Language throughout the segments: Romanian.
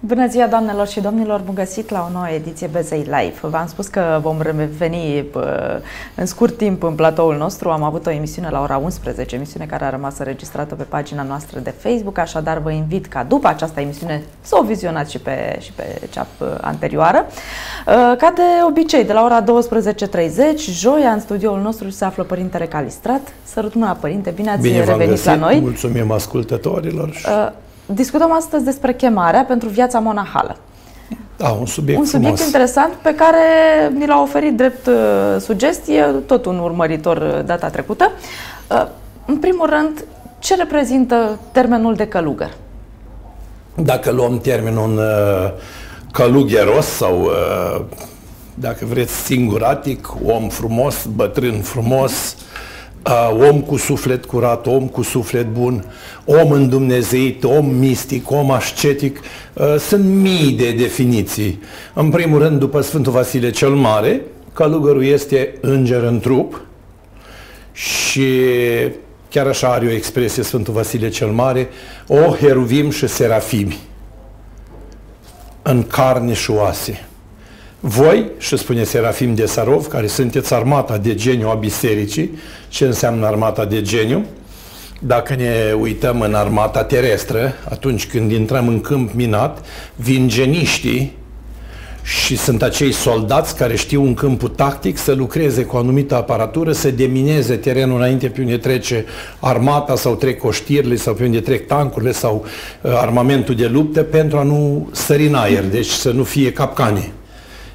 Bună ziua, doamnelor și domnilor! Bun găsit la o nouă ediție Bezei Live. V-am spus că vom reveni în scurt timp în platoul nostru. Am avut o emisiune la ora 11, emisiune care a rămas înregistrată pe pagina noastră de Facebook, așadar vă invit ca după această emisiune să o vizionați și pe, și pe cea anterioară. Ca de obicei, de la ora 12.30, joia, în studioul nostru se află Părintele Calistrat. Sărut mâna, Părinte, bine ați bine revenit găsit. la noi! Mulțumim ascultătorilor! Uh, Discutăm astăzi despre chemarea pentru viața monahală. Da, un subiect Un subiect frumos. interesant pe care ni l-a oferit drept uh, sugestie tot un urmăritor uh, data trecută. Uh, în primul rând, ce reprezintă termenul de călugăr? Dacă luăm termenul uh, călugheros sau, uh, dacă vreți, singuratic, om frumos, bătrân frumos, uh, om cu suflet curat, om cu suflet bun, om îndumnezeit, om mistic, om ascetic, uh, sunt mii de definiții. În primul rând, după Sfântul Vasile cel Mare, călugărul este înger în trup și chiar așa are o expresie Sfântul Vasile cel Mare, o heruvim și serafimi în carne și oase. Voi, și spune Serafim de Sarov, care sunteți armata de geniu a bisericii, ce înseamnă armata de geniu? Dacă ne uităm în armata terestră, atunci când intrăm în câmp minat, vin geniștii și sunt acei soldați care știu în câmpul tactic să lucreze cu o anumită aparatură, să demineze terenul înainte pe unde trece armata sau trec coștirile sau pe unde trec tancurile sau uh, armamentul de luptă pentru a nu sări în aer, deci să nu fie capcane.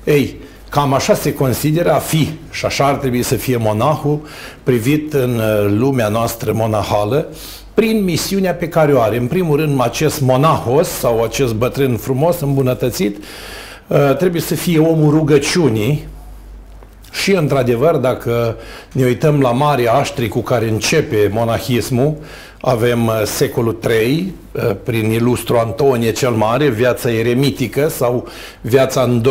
Ei, cam așa se consideră a fi și așa ar trebui să fie monahul privit în uh, lumea noastră monahală prin misiunea pe care o are. În primul rând, acest monahos sau acest bătrân frumos, îmbunătățit, uh, trebuie să fie omul rugăciunii și, într-adevăr, dacă ne uităm la mare aștri cu care începe monahismul, avem uh, secolul III, prin ilustru Antonie cel Mare, viața eremitică sau viața în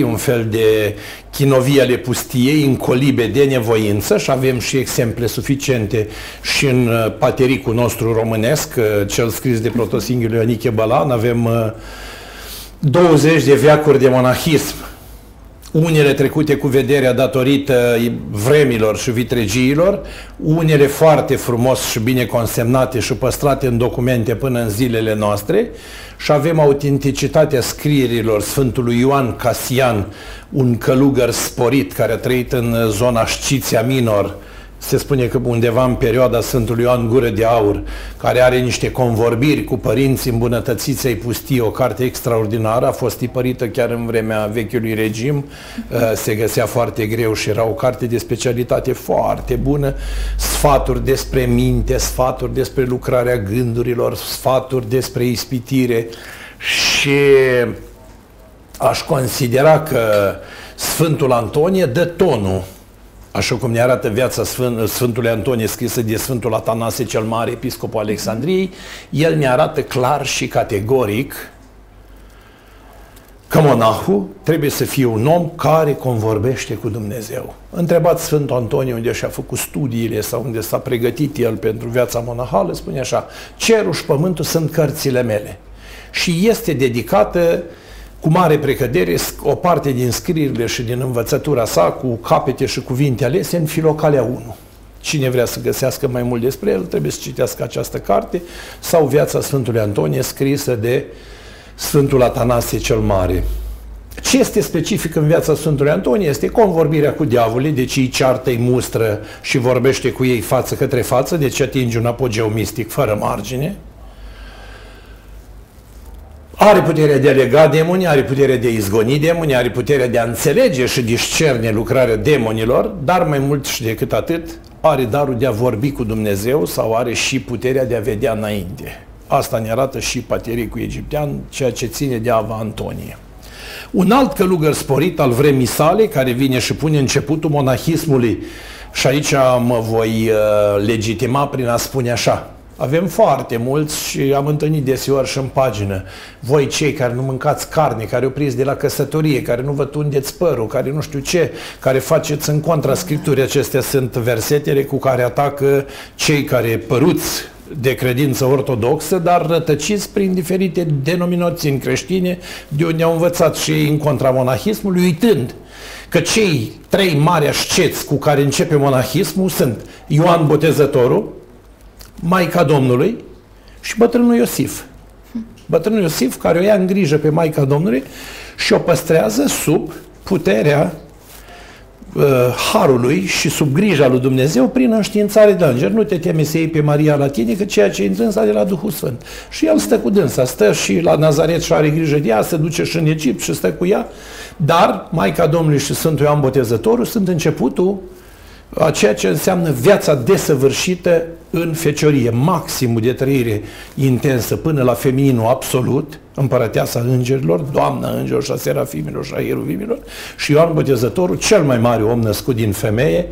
2-3, un fel de chinovie ale pustiei, în colibe de nevoință. Și avem și exemple suficiente și în patericul nostru românesc, cel scris de protosinghiul Ioniche Bălan, avem 20 de veacuri de monahism unele trecute cu vederea datorită vremilor și vitregiilor, unele foarte frumos și bine consemnate și păstrate în documente până în zilele noastre. Și avem autenticitatea scrierilor Sfântului Ioan Casian, un călugăr sporit care a trăit în zona Sciția Minor, se spune că undeva în perioada Sfântului Ioan Gură de Aur, care are niște convorbiri cu părinții îmbunătățiți ai pustii, o carte extraordinară, a fost tipărită chiar în vremea vechiului regim, uh, se găsea foarte greu și era o carte de specialitate foarte bună, sfaturi despre minte, sfaturi despre lucrarea gândurilor, sfaturi despre ispitire și aș considera că Sfântul Antonie dă tonul Așa cum ne arată viața Sfânt, Sfântului Antonie scrisă de Sfântul Atanase cel Mare, episcopul Alexandriei, el ne arată clar și categoric că monahul trebuie să fie un om care convorbește cu Dumnezeu. Întrebați Sfântul Antonie unde și-a făcut studiile sau unde s-a pregătit el pentru viața monahală, spune așa, cerul și pământul sunt cărțile mele. Și este dedicată cu mare precădere o parte din scrierile și din învățătura sa cu capete și cuvinte alese în Filocalea 1. Cine vrea să găsească mai mult despre el, trebuie să citească această carte sau Viața Sfântului Antonie scrisă de Sfântul Atanasie cel Mare. Ce este specific în viața Sfântului Antonie este convorbirea cu diavolii, deci îi ceartă, îi mustră și vorbește cu ei față către față, deci atinge un apogeu mistic fără margine, are puterea de a lega demoni, are puterea de a izgoni demoni, are puterea de a înțelege și discerne lucrarea demonilor, dar mai mult și decât atât, are darul de a vorbi cu Dumnezeu sau are și puterea de a vedea înainte. Asta ne arată și patericul egiptean, ceea ce ține de Ava Antonie. Un alt călugăr sporit al vremii sale, care vine și pune începutul monahismului, și aici mă voi uh, legitima prin a spune așa, avem foarte mulți și am întâlnit deseori și în pagină. Voi cei care nu mâncați carne, care opriți de la căsătorie, care nu vă tundeți părul, care nu știu ce, care faceți în contra Scripturii, acestea sunt versetele cu care atacă cei care păruți de credință ortodoxă, dar rătăciți prin diferite denominații creștine, de unde au învățat și ei în contra monahismului, uitând că cei trei mari asceți cu care începe monahismul sunt Ioan Botezătorul, Maica Domnului și bătrânul Iosif. Bătrânul Iosif care o ia în grijă pe Maica Domnului și o păstrează sub puterea uh, harului și sub grija lui Dumnezeu prin înștiințare de înger. Nu te teme să iei pe Maria la tine, că ceea ce intră în de la Duhul Sfânt. Și el stă cu dânsa, stă și la Nazaret și are grijă de ea, se duce și în Egipt și stă cu ea, dar Maica Domnului și Sfântul Ioan Botezătorul sunt începutul a ceea ce înseamnă viața desăvârșită în feciorie, maximul de trăire intensă până la femininul absolut, împărăteasa îngerilor, doamna îngerilor și a serafimilor și a ieruvimilor, și Ioan Botezătorul, cel mai mare om născut din femeie,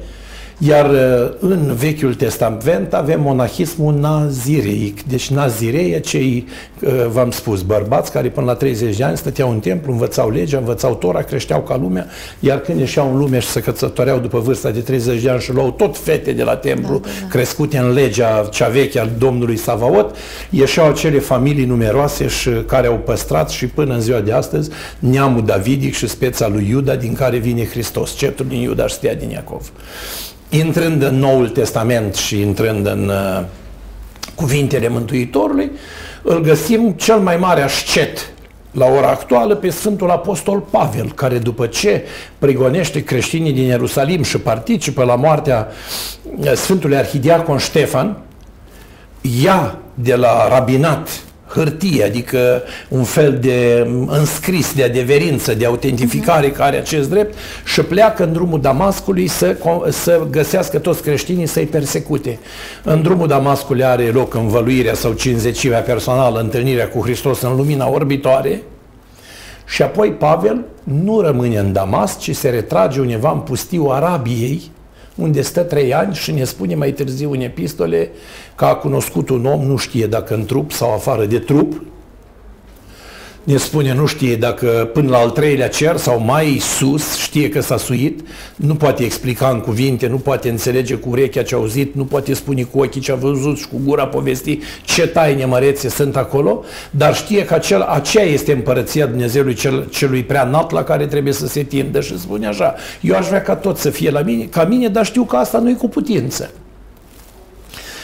iar uh, în Vechiul Testament avem monahismul nazireic. Deci nazireie, cei, uh, v-am spus, bărbați care până la 30 de ani stăteau în templu, învățau legea, învățau Tora, creșteau ca lumea, iar când ieșeau în lume și se cățătoreau după vârsta de 30 de ani și luau tot fete de la templu, da, da, da. crescute în legea cea veche al Domnului Savaot, ieșeau acele familii numeroase și care au păstrat și până în ziua de astăzi neamul davidic și speța lui Iuda din care vine Hristos, sceptrul din Iuda și stea din Iacov intrând în Noul Testament și intrând în uh, cuvintele Mântuitorului, îl găsim cel mai mare ascet la ora actuală pe Sfântul Apostol Pavel, care după ce prigonește creștinii din Ierusalim și participă la moartea uh, Sfântului Arhidiacon Ștefan, ia de la rabinat hârtie, adică un fel de înscris de adeverință, de autentificare uh-huh. care acest drept și pleacă în drumul Damascului să, să găsească toți creștinii să-i persecute. În drumul Damascului are loc învăluirea sau cinzecimea personală, întâlnirea cu Hristos în lumina orbitoare și apoi Pavel nu rămâne în Damas, ci se retrage undeva în pustiul Arabiei, unde stă trei ani și ne spune mai târziu în epistole că a cunoscut un om, nu știe dacă în trup sau afară de trup, ne spune, nu știe dacă până la al treilea cer sau mai sus știe că s-a suit, nu poate explica în cuvinte, nu poate înțelege cu urechea ce a auzit, nu poate spune cu ochii ce a văzut și cu gura povesti ce taine mărețe sunt acolo, dar știe că acel, aceea este împărăția Dumnezeului cel, celui prea înalt la care trebuie să se tindă și spune așa, eu aș vrea ca tot să fie la mine, ca mine, dar știu că asta nu e cu putință.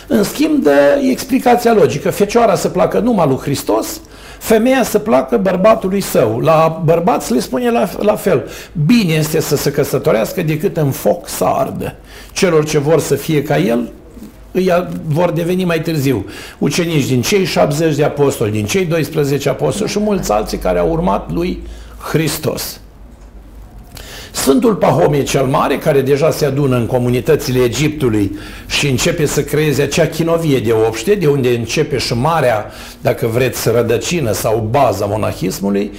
În schimb, de explicația logică. Fecioara să placă numai lui Hristos, femeia să placă bărbatului său. La bărbați le spune la, la fel. Bine este să se căsătorească decât în foc să ardă. Celor ce vor să fie ca el, îi vor deveni mai târziu ucenici din cei 70 de apostoli, din cei 12 apostoli și mulți alții care au urmat lui Hristos. Sfântul Pahomie cel Mare, care deja se adună în comunitățile Egiptului și începe să creeze acea chinovie de obște, de unde începe și marea, dacă vreți, rădăcină sau baza monahismului,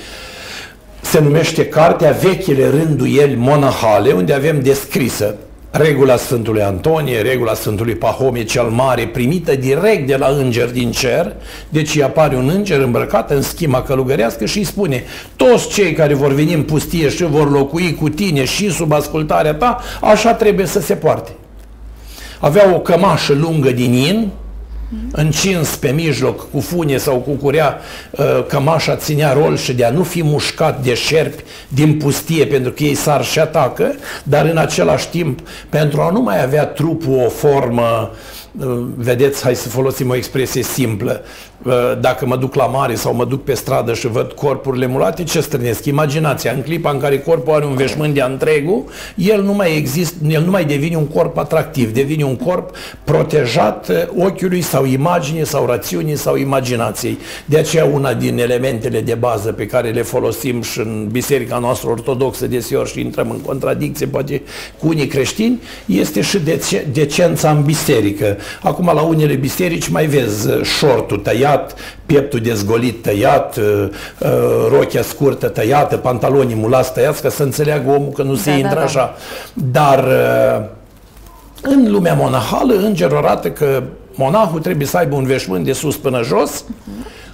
se numește Cartea Vechile Rânduieli Monahale, unde avem descrisă regula Sfântului Antonie, regula Sfântului Pahomie cel Mare, primită direct de la înger din cer, deci îi apare un înger îmbrăcat în schima călugărească și îi spune toți cei care vor veni în pustie și vor locui cu tine și sub ascultarea ta, așa trebuie să se poarte. Avea o cămașă lungă din in, încins pe mijloc cu fune sau cu curea, uh, cămașa ținea rol și de a nu fi mușcat de șerpi din pustie pentru că ei sar și atacă, dar în același timp pentru a nu mai avea trupul o formă uh, vedeți, hai să folosim o expresie simplă, dacă mă duc la mare sau mă duc pe stradă și văd corpurile mulate, ce strânesc? Imaginația. În clipa în care corpul are un veșmânt de întregul, el nu mai există, el nu mai devine un corp atractiv, devine un corp protejat ochiului sau imaginii sau rațiunii sau imaginației. De aceea una din elementele de bază pe care le folosim și în biserica noastră ortodoxă deseori și intrăm în contradicție poate cu unii creștini, este și decența în biserică. Acum la unele biserici mai vezi șortul tăiat, tăiat, pieptul dezgolit tăiat, uh, uh, rochia scurtă tăiată, pantalonii mulați tăiați, ca să înțeleagă omul că nu da, se da, intră da, așa. Dar uh, în lumea monahală, îngerul arată că monahul trebuie să aibă un veșmânt de sus până jos,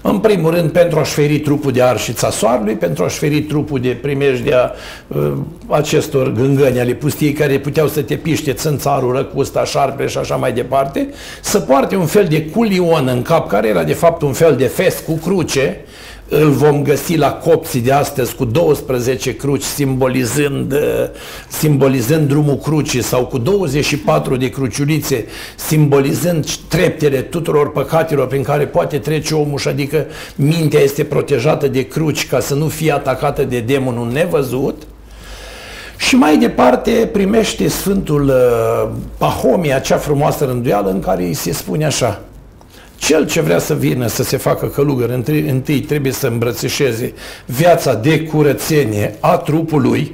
în primul rând pentru a-și feri trupul de arșița soarelui, pentru a-și feri trupul de primejdea uh, acestor gângăni ale pustiei care puteau să te piște țânțarul, răcusta, șarpele și așa mai departe, să poarte un fel de culion în cap, care era de fapt un fel de fest cu cruce, îl vom găsi la copții de astăzi cu 12 cruci simbolizând, uh, simbolizând drumul crucii sau cu 24 de cruciulițe simbolizând treptele tuturor păcatelor prin care poate trece omul și adică mintea este protejată de cruci ca să nu fie atacată de demonul nevăzut. Și mai departe primește Sfântul uh, Pahomia, acea frumoasă rânduială în care îi se spune așa – cel ce vrea să vină să se facă călugăr, întâi, întâi trebuie să îmbrățișeze viața de curățenie a trupului,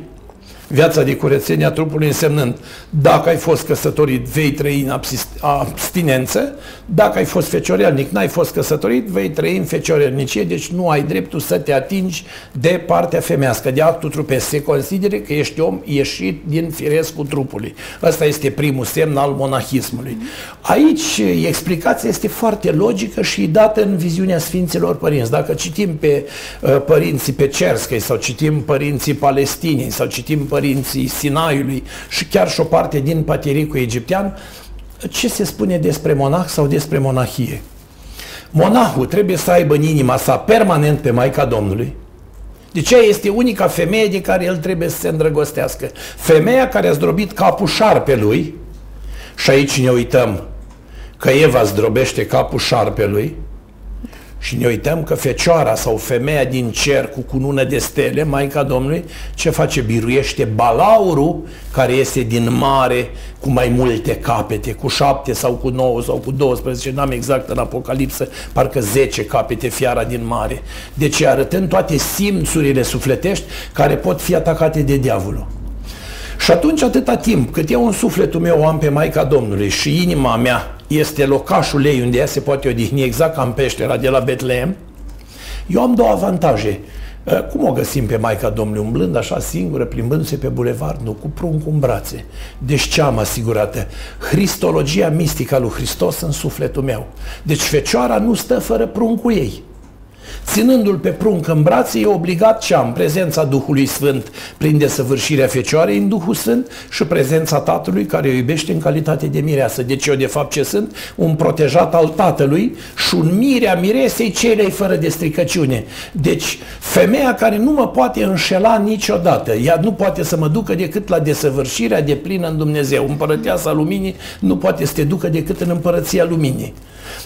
viața de curățenie a trupului însemnând dacă ai fost căsătorit, vei trăi în abstinență, dacă ai fost feciorelnic, n-ai fost căsătorit, vei trăi în feciorelnicie, deci nu ai dreptul să te atingi de partea femească, de actul trupesc. Se considere că ești om ieșit din firescul trupului. Ăsta este primul semn al monahismului. Aici explicația este foarte logică și dată în viziunea Sfinților Părinți. Dacă citim pe uh, părinții pe Cerskei sau citim părinții Palestinei sau citim părinții părinții Sinaiului și chiar și o parte din patiricul egiptean, ce se spune despre monah sau despre monahie? Monahul trebuie să aibă în inima sa permanent pe Maica Domnului. Deci ea este unica femeie de care el trebuie să se îndrăgostească. Femeia care a zdrobit capul șarpelui, și aici ne uităm că Eva zdrobește capul șarpelui, și ne uităm că fecioara sau femeia din cer cu cunună de stele, Maica Domnului, ce face? Biruiește balaurul care iese din mare cu mai multe capete, cu șapte sau cu nouă sau cu 12, n-am exact în Apocalipsă, parcă 10 capete fiara din mare. Deci arătând toate simțurile sufletești care pot fi atacate de diavolul. Și atunci atâta timp cât eu în sufletul meu am pe Maica Domnului și inima mea este locașul ei unde ea se poate odihni exact ca în peștera de la Betlehem, eu am două avantaje. Uh, cum o găsim pe Maica Domnului? Umblând așa singură, plimbându-se pe bulevard? Nu, cu pruncul în brațe. Deci ce am asigurată? Cristologia mistică a lui Hristos în sufletul meu. Deci fecioara nu stă fără pruncul ei. Ținându-l pe prunc în brațe, e obligat ce am? Prezența Duhului Sfânt prin desăvârșirea Fecioarei în Duhul Sfânt și prezența Tatălui care o iubește în calitate de mireasă. Deci eu de fapt ce sunt? Un protejat al Tatălui și un mire a miresei celei fără de stricăciune. Deci femeia care nu mă poate înșela niciodată, ea nu poate să mă ducă decât la desăvârșirea de plină în Dumnezeu. Împărăteasa luminii nu poate să te ducă decât în împărăția luminii.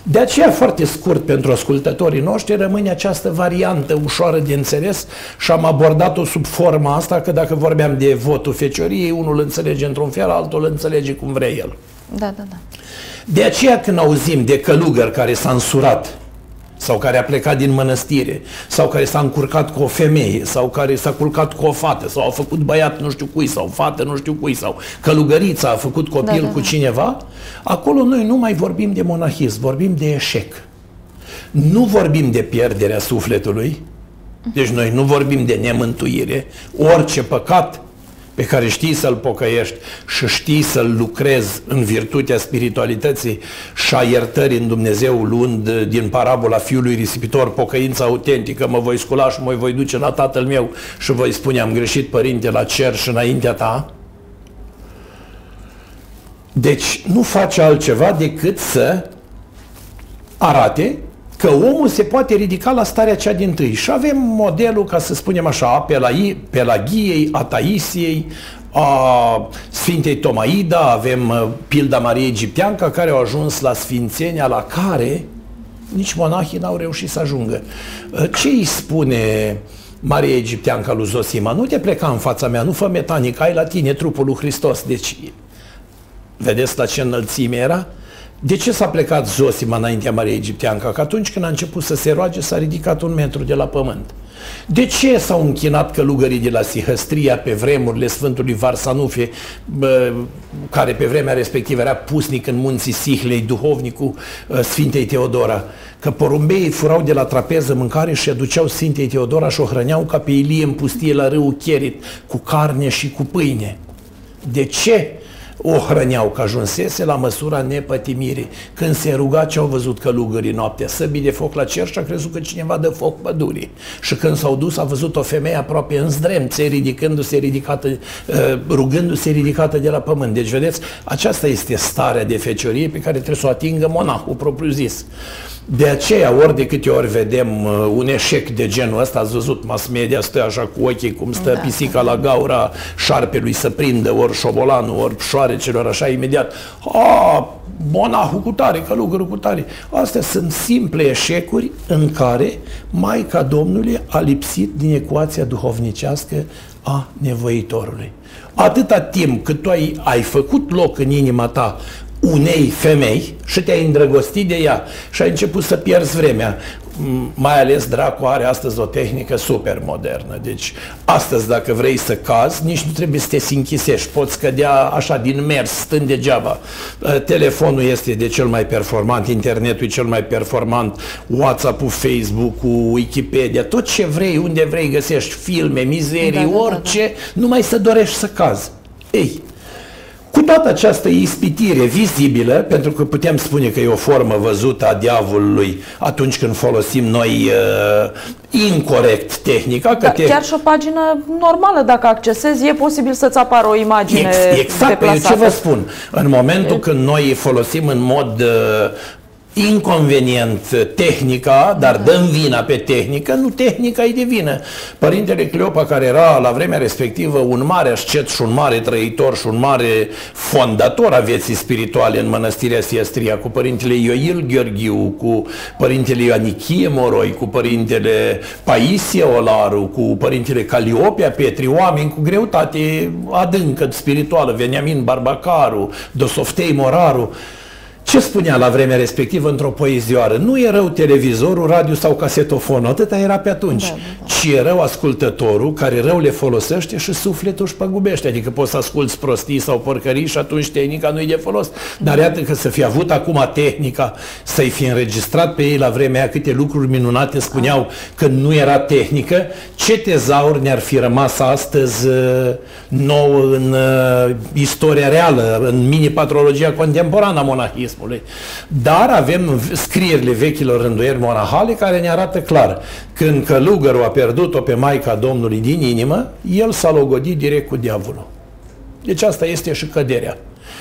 De aceea, foarte scurt pentru ascultătorii noștri, rămâne această variantă ușoară de înțeles și am abordat-o sub forma asta, că dacă vorbeam de votul fecioriei, unul înțelege într-un fel, altul înțelege cum vrea el. Da, da, da. De aceea când auzim de călugăr care s-a însurat sau care a plecat din mănăstire, sau care s-a încurcat cu o femeie, sau care s-a culcat cu o fată, sau a făcut băiat nu știu cui, sau fată nu știu cui, sau călugărița a făcut copil da, da, cu da. cineva, acolo noi nu mai vorbim de monahism, vorbim de eșec. Nu vorbim de pierderea sufletului, deci noi nu vorbim de nemântuire, orice păcat pe care știi să-l pocăiești și știi să-l lucrezi în virtutea spiritualității și a iertării în Dumnezeu, luând din parabola fiului risipitor pocăința autentică, mă voi scula și mă voi duce la tatăl meu și voi spune am greșit părinte la cer și înaintea ta. Deci nu face altceva decât să arate că omul se poate ridica la starea cea din tâi. Și avem modelul, ca să spunem așa, a Pelaghiei, a Taisiei, a Sfintei Tomaida, avem uh, pilda Mariei Egipteanca, care au ajuns la Sfințenia, la care nici monahii n-au reușit să ajungă. Uh, ce îi spune Maria Egipteanca lui Zosima? Nu te pleca în fața mea, nu fă metanic, ai la tine trupul lui Hristos. Deci, vedeți la ce înălțime era? De ce s-a plecat Zosima înaintea Mariei Egipteanca? Că atunci când a început să se roage, s-a ridicat un metru de la pământ. De ce s-au închinat călugării de la Sihăstria pe vremurile Sfântului Varsanufe, bă, care pe vremea respectivă era pusnic în munții Sihlei, duhovnicul ă, Sfintei Teodora? Că porumbeii furau de la trapeză mâncare și aduceau Sfintei Teodora și o hrăneau ca pe Ilie în pustie la râul Cherit, cu carne și cu pâine. De ce o hrăneau că ajunsese la măsura nepătimirii. Când se ruga ce au văzut călugării noaptea, săbii de foc la cer și a crezut că cineva dă foc pădurii. Și când s-au dus a văzut o femeie aproape în zdremțe, ridicându-se, ridicată, uh, rugându-se ridicată de la pământ. Deci, vedeți, aceasta este starea de feciorie pe care trebuie să o atingă monahul propriu zis. De aceea, ori de câte ori vedem uh, un eșec de genul ăsta, ați văzut mass media, stă așa cu ochii, cum stă da, pisica da. la gaura șarpelui să prindă, ori șobolanul, ori șoarecelor, așa imediat. A, monahul cu tare, călugărul cu tare. Astea sunt simple eșecuri în care Maica Domnului a lipsit din ecuația duhovnicească a nevoitorului. Atâta timp cât tu ai, ai făcut loc în inima ta unei femei și te-ai îndrăgostit de ea și ai început să pierzi vremea. Mai ales Dracu are astăzi o tehnică super modernă. Deci astăzi dacă vrei să cazi, nici nu trebuie să te sinchisești. Poți cădea așa din mers, stând degeaba. Ă, telefonul este de cel mai performant, internetul e cel mai performant, WhatsApp-ul, Facebook-ul, Wikipedia, tot ce vrei, unde vrei găsești filme, mizerii, da, da, da, orice, da, da. numai să dorești să cazi. Ei, cu toată această ispitire vizibilă, pentru că putem spune că e o formă văzută a diavolului atunci când folosim noi uh, incorrect tehnica. Că da, te... Chiar și o pagină normală, dacă accesezi, e posibil să-ți apară o imagine Ex, Exact, pe ce vă spun. În momentul e... când noi folosim în mod uh, inconvenient tehnica, dar dăm vina pe tehnică, nu tehnica e de vină. Părintele Cleopa, care era la vremea respectivă un mare ascet și un mare trăitor și un mare fondator a vieții spirituale în mănăstirea Siestria, cu părintele Ioil Gheorghiu, cu părintele Ioanichie Moroi, cu părintele Paisie Olaru, cu părintele Caliopia Petri, oameni cu greutate adâncă spirituală, Veniamin Barbacaru, Dosoftei Moraru, ce spunea la vremea respectivă într-o poezioară? Nu e rău televizorul, radio sau casetofonul, atâta era pe atunci. Da, da, da. Ci e rău ascultătorul care rău le folosește și sufletul își păgubește. Adică poți să asculți prostii sau porcării și atunci tehnica nu e de folos. Dar iată că să fi avut acum tehnica, să-i fi înregistrat pe ei la vremea aia câte lucruri minunate spuneau că nu era tehnică, ce tezauri ne-ar fi rămas astăzi uh, nou în uh, istoria reală, în mini-patrologia contemporană a monahismului monahalismului. Dar avem scrierile vechilor rânduieri monahale care ne arată clar. Când călugărul a pierdut-o pe Maica Domnului din inimă, el s-a logodit direct cu diavolul. Deci asta este și căderea.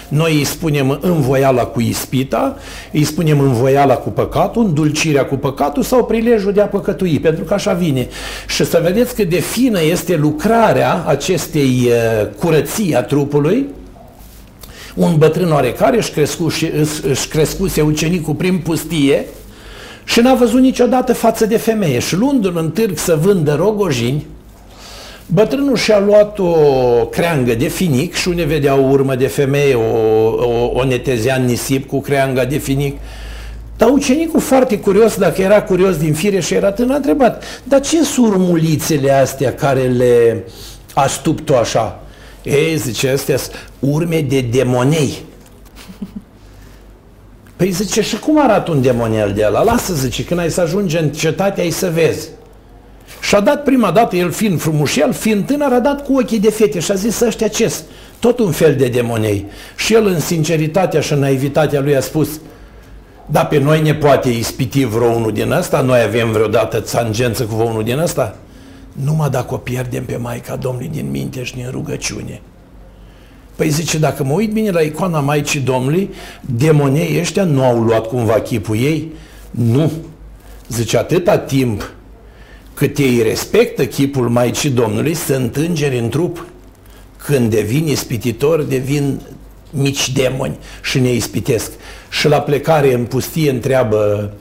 Noi îi spunem învoiala cu ispita, îi spunem învoiala cu păcatul, îndulcirea cu păcatul sau prilejul de a păcătui, pentru că așa vine. Și să vedeți cât de fină este lucrarea acestei uh, curății a trupului, un bătrân oarecare își, crescu, își crescuse ucenicul prin pustie și n-a văzut niciodată față de femeie și luându-l în târg să vândă rogojini, Bătrânul și-a luat o creangă de finic și unde vedea o urmă de femeie, o, o, o netezea în nisip cu creanga de finic. Dar ucenicul foarte curios, dacă era curios din fire și era tânăr, a întrebat, dar ce sunt urmulițele astea care le astup tu așa? Ei, zice, astea sunt urme de demonei. Păi zice, și cum arată un demonel de ăla? Lasă, zice, când ai să ajungi în cetate, ai să vezi. Și a dat prima dată, el fiind frumușel, fiind tânăr, a dat cu ochii de fete și a zis, ăștia ce Tot un fel de demonei. Și el, în sinceritatea și în naivitatea lui, a spus, da, pe noi ne poate ispiti vreo unul din ăsta? Noi avem vreodată țangență cu vreo unul din ăsta? Numai dacă o pierdem pe Maica Domnului din minte și din rugăciune. Păi zice, dacă mă uit bine la icoana Maicii Domnului, demonii ăștia nu au luat cumva chipul ei? Nu. Zice, atâta timp cât ei respectă chipul Maicii Domnului, sunt îngeri în trup. Când devin ispititori, devin mici demoni și ne ispitesc. Și la plecare în pustie întreabă,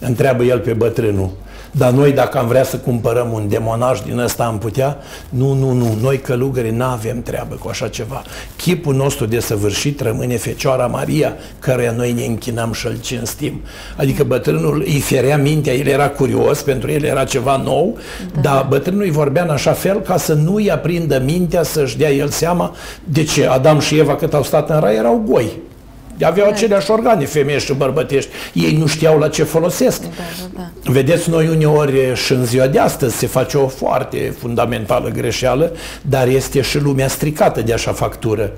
întreabă el pe bătrânul, dar noi dacă am vrea să cumpărăm un demonaj din ăsta am putea? Nu, nu, nu. Noi călugări nu avem treabă cu așa ceva. Chipul nostru de săvârșit rămâne Fecioara Maria, căreia noi ne închinăm și îl cinstim. Adică bătrânul îi ferea mintea, el era curios, pentru el era ceva nou, da. dar bătrânul îi vorbea în așa fel ca să nu-i aprindă mintea, să-și dea el seama de ce Adam și Eva cât au stat în rai erau goi. Aveau aceleași organe femeiești și bărbătești. Ei nu știau la ce folosesc. Da, da, da. Vedeți, noi uneori și în ziua de astăzi se face o foarte fundamentală greșeală, dar este și lumea stricată de așa factură.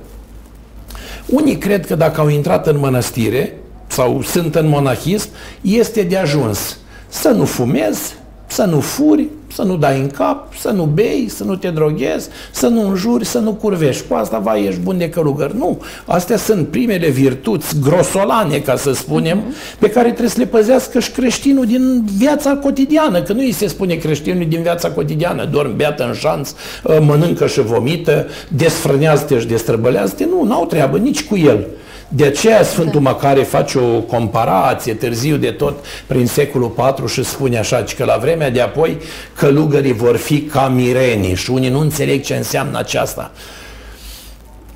Unii cred că dacă au intrat în mănăstire sau sunt în monahism, este de ajuns să nu fumezi, să nu furi, să nu dai în cap, să nu bei, să nu te droghezi, să nu înjuri, să nu curvești. Cu asta, vai, ești bun de călugăr. Nu. Astea sunt primele virtuți grosolane, ca să spunem, uh-huh. pe care trebuie să le păzească și creștinul din viața cotidiană. Că nu îi se spune creștinul din viața cotidiană. Dorm beată în șanț, ă, mănâncă și vomită, desfrânează-te și destrăbălează-te. Nu, n-au treabă nici cu el. De aceea Sfântul Macare face o comparație târziu de tot prin secolul IV și spune așa, că la vremea de apoi călugării vor fi ca mireniși și unii nu înțeleg ce înseamnă aceasta.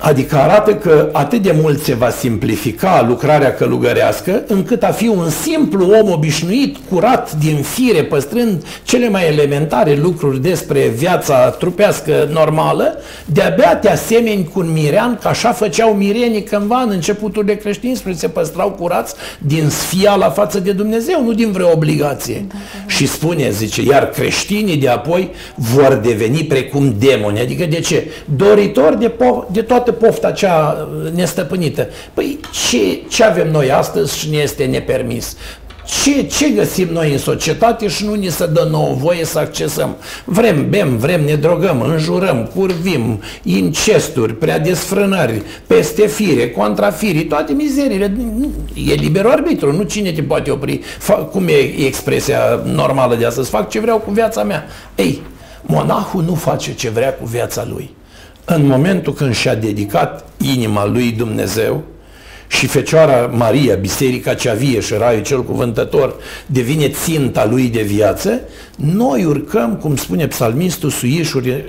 Adică arată că atât de mult se va simplifica lucrarea călugărească, încât a fi un simplu om obișnuit, curat din fire, păstrând cele mai elementare lucruri despre viața trupească normală, de-abia te asemeni cu un mirean, că așa făceau mirenii cândva în începutul de creștinism, se păstrau curați din la față de Dumnezeu, nu din vreo obligație. Da, da, da. Și spune, zice, iar creștinii de apoi vor deveni precum demoni. Adică de ce? Doritori de, po- de toate pofta cea nestăpânită. Păi ce, ce avem noi astăzi și ne este nepermis? Ce, ce găsim noi în societate și nu ni se dă nouă voie să accesăm? Vrem, bem, vrem, ne drogăm, înjurăm, curvim, incesturi, prea desfrânări, peste fire, contra firii, toate mizerile. E liber arbitru, nu cine te poate opri. Fac, cum e expresia normală de astăzi? Fac ce vreau cu viața mea. Ei, monahul nu face ce vrea cu viața lui în momentul când și-a dedicat inima lui Dumnezeu și Fecioara Maria, Biserica cea vie și Raiul cel cuvântător devine ținta lui de viață, noi urcăm, cum spune psalmistul, suișuri, eh,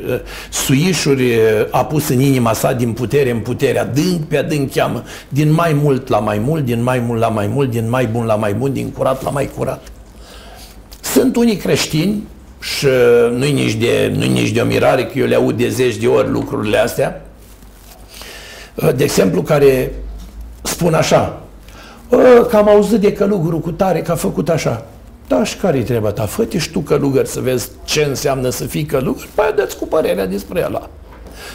suișuri eh, apus în inima sa din putere în putere, adânc pe adânc cheamă, din mai mult la mai mult, din mai mult la mai mult, din mai bun la mai bun, din curat la mai curat. Sunt unii creștini și nu-i nici, de, nu nici de o mirare că eu le aud de zeci de ori lucrurile astea. De exemplu, care spun așa, că am auzit de călugărul cu tare că a făcut așa. Da, și care-i treaba ta? Fă-te și tu călugăr să vezi ce înseamnă să fii călugăr, păi dă cu părerea despre ăla.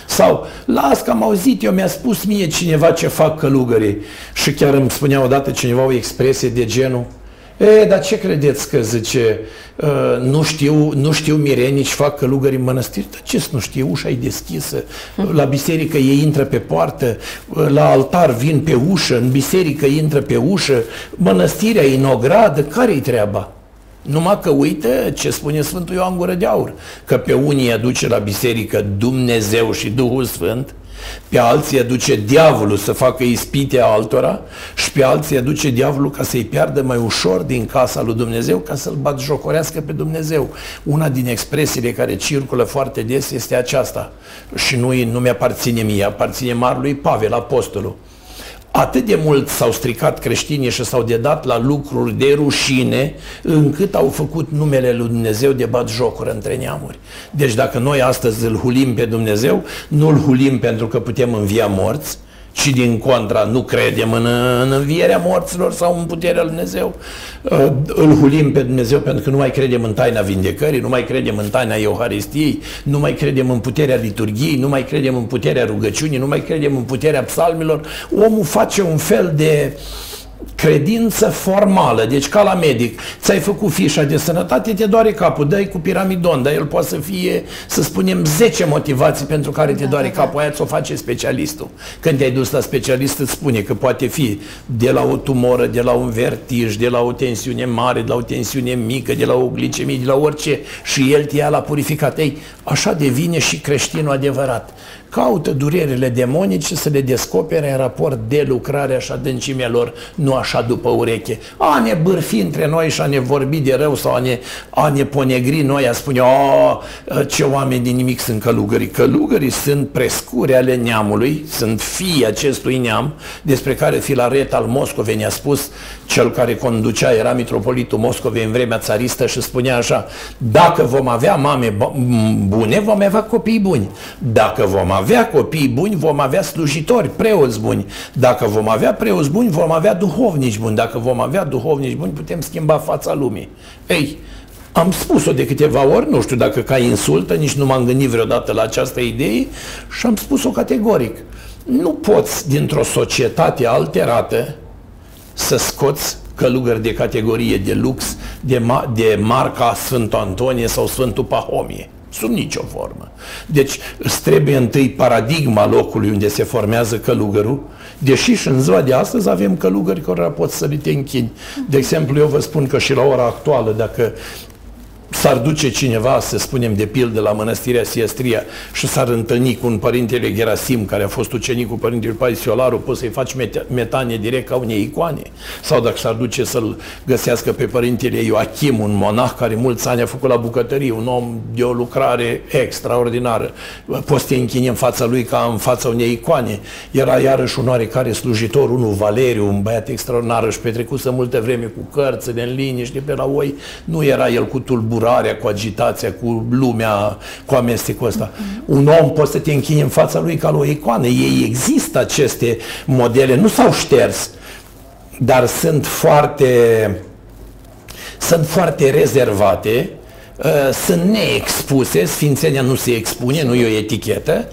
Sau, las că am auzit, eu mi-a spus mie cineva ce fac călugării și chiar îmi spunea odată cineva o expresie de genul, E, dar ce credeți că zice, uh, nu știu, nu știu mirenici, fac călugări în mănăstiri? Dar ce nu știu, ușa e deschisă, la biserică ei intră pe poartă, uh, la altar vin pe ușă, în biserică intră pe ușă, mănăstirea e în ogradă, care-i treaba? Numai că uite ce spune Sfântul Ioan Gură de Aur, că pe unii aduce la biserică Dumnezeu și Duhul Sfânt, pe alții aduce diavolul să facă ispite altora și pe alții aduce diavolul ca să-i piardă mai ușor din casa lui Dumnezeu, ca să-l batjocorească pe Dumnezeu. Una din expresiile care circulă foarte des este aceasta și nu, nu mi-aparține mie, aparține marului Pavel, apostolul atât de mult s-au stricat creștinii și s-au dedat la lucruri de rușine, încât au făcut numele lui Dumnezeu de bat jocuri între neamuri. Deci dacă noi astăzi îl hulim pe Dumnezeu, nu îl hulim pentru că putem învia morți, și din contra nu credem în, în învierea morților sau în puterea lui Dumnezeu, uh, îl hulim pe Dumnezeu pentru că nu mai credem în taina vindecării, nu mai credem în taina Euharistiei, nu mai credem în puterea liturgiei, nu mai credem în puterea rugăciunii, nu mai credem în puterea psalmilor. Omul face un fel de uh, credință formală, deci ca la medic, ți-ai făcut fișa de sănătate, te doare capul, dai cu piramidon, dar el poate să fie, să spunem, 10 motivații pentru care te da, doare da, capul, aia ți-o face specialistul. Când te-ai dus la specialist îți spune că poate fi de la o tumoră, de la un vertij, de la o tensiune mare, de la o tensiune mică, de la o glicemie, de la orice și el te ia la purificat. Ei, așa devine și creștinul adevărat caută durerile demonice să le descopere în raport de lucrarea și adâncimea lor, nu așa după ureche. A ne bârfi între noi și a ne vorbi de rău sau a ne, a ne ponegri noi, a spune, a, ce oameni din nimic sunt călugării. Călugării sunt prescuri ale neamului, sunt fii acestui neam, despre care Filaret al Moscovei ne-a spus, cel care conducea, era mitropolitul Moscovei în vremea țaristă și spunea așa, dacă vom avea mame bune, vom avea copii buni. Dacă vom avea copii buni, vom avea slujitori, preoți buni. Dacă vom avea preoți buni, vom avea duhovnici buni. Dacă vom avea duhovnici buni, putem schimba fața lumii. Ei, am spus-o de câteva ori, nu știu dacă ca insultă, nici nu m-am gândit vreodată la această idee și am spus-o categoric. Nu poți, dintr-o societate alterată, să scoți călugări de categorie de lux, de, ma- de marca Sfântul Antonie sau Sfântul Pahomie. Sub nicio formă. Deci îți trebuie întâi paradigma locului unde se formează călugărul, deși și în ziua de astăzi avem călugări care pot să li te închini. De exemplu, eu vă spun că și la ora actuală, dacă s-ar duce cineva, să spunem, de pildă la mănăstirea Siestria și s-ar întâlni cu un părintele Gerasim, care a fost ucenicul părintelui Paisiolaru, poți să-i faci metanie direct ca unei icoane. Sau dacă s-ar duce să-l găsească pe părintele Ioachim, un monah care mulți ani a făcut la bucătărie, un om de o lucrare extraordinară, poți să te închini în fața lui ca în fața unei icoane. Era iarăși un oarecare slujitor, unul Valeriu, un băiat extraordinar, își petrecuse multe vreme cu cărțile în liniște pe la oi, nu era el cu tulburare tulburarea, cu agitația, cu lumea, cu amestecul ăsta. Un om poate să te închini în fața lui ca o icoană. Ei există aceste modele, nu s-au șters, dar sunt foarte sunt foarte rezervate, uh, sunt neexpuse, Sfințenia nu se expune, nu e o etichetă,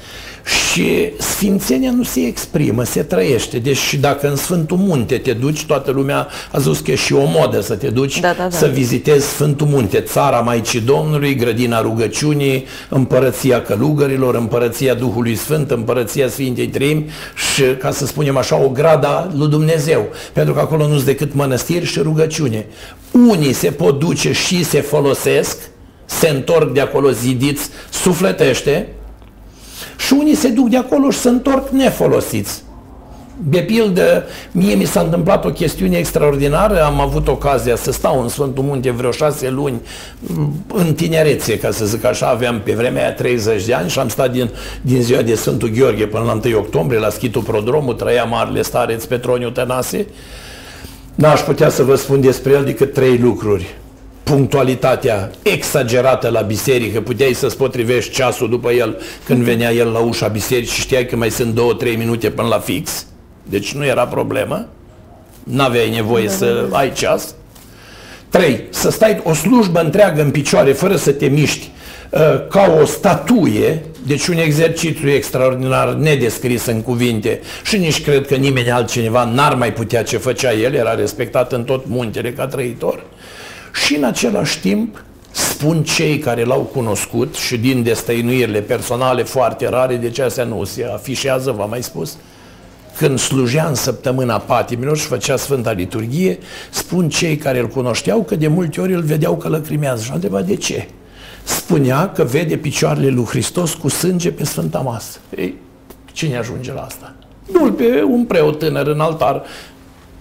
și Sfințenia nu se exprimă, se trăiește. Deci dacă în Sfântul Munte te duci, toată lumea a zis că e și o modă să te duci da, da, da. să vizitezi Sfântul Munte, țara Maicii Domnului, grădina rugăciunii, împărăția călugărilor, împărăția Duhului Sfânt, împărăția Sfintei Treimi și, ca să spunem așa, o grada lui Dumnezeu. Pentru că acolo nu sunt decât mănăstiri și rugăciune. Unii se pot duce și se folosesc, se întorc de acolo zidiți, sufletește, și unii se duc de acolo și se întorc nefolosiți. De pildă, mie mi s-a întâmplat o chestiune extraordinară, am avut ocazia să stau în Sfântul Munte vreo șase luni în tinerețe, ca să zic așa, aveam pe vremea aia 30 de ani și am stat din, din ziua de Sfântul Gheorghe până la 1 octombrie la Schitul Prodromul, trăia marele stareț Petroniu Tănase. N-aș putea să vă spun despre el decât trei lucruri punctualitatea exagerată la biserică, puteai să-ți potrivești ceasul după el când venea el la ușa bisericii și știai că mai sunt două, trei minute până la fix, deci nu era problemă, n-aveai nevoie da, să da, da. ai ceas. Trei, să stai o slujbă întreagă în picioare fără să te miști, uh, ca o statuie, deci un exercițiu extraordinar, nedescris în cuvinte. Și nici cred că nimeni altcineva n-ar mai putea ce făcea el, era respectat în tot muntele ca trăitor și în același timp spun cei care l-au cunoscut și din destăinuirile personale foarte rare, de ce astea nu se afișează, v-am mai spus, când slujea în săptămâna patimilor și făcea Sfânta Liturghie, spun cei care îl cunoșteau că de multe ori îl vedeau că lăcrimează și a de ce. Spunea că vede picioarele lui Hristos cu sânge pe Sfânta Masă. Ei, cine ajunge la asta? Nu pe un preot tânăr în altar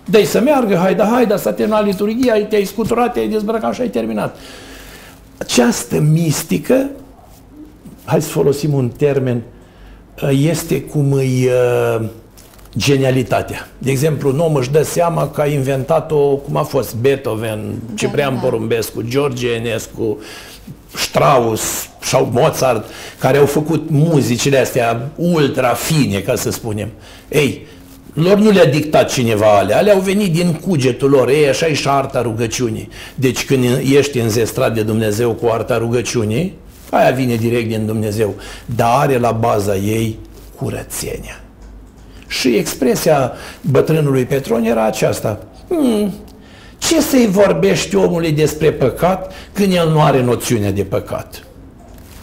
dă să meargă, haida, haida, s-a terminat liturghia, te-ai scuturat, te-ai dezbrăcat și ai terminat. Această mistică, hai să folosim un termen, este cum îi uh, genialitatea. De exemplu, un om își dă seama că a inventat-o cum a fost Beethoven, da, Ciprian da. Porumbescu, George Enescu, Strauss sau Mozart, care au făcut muzicile astea ultra fine, ca să spunem. Ei, lor nu le-a dictat cineva alea, alea au venit din cugetul lor, ei așa e și arta rugăciunii. Deci când ești înzestrat de Dumnezeu cu arta rugăciunii, aia vine direct din Dumnezeu, dar are la baza ei curățenia. Și expresia bătrânului Petron era aceasta. Hmm, ce să-i vorbești omului despre păcat când el nu are noțiunea de păcat?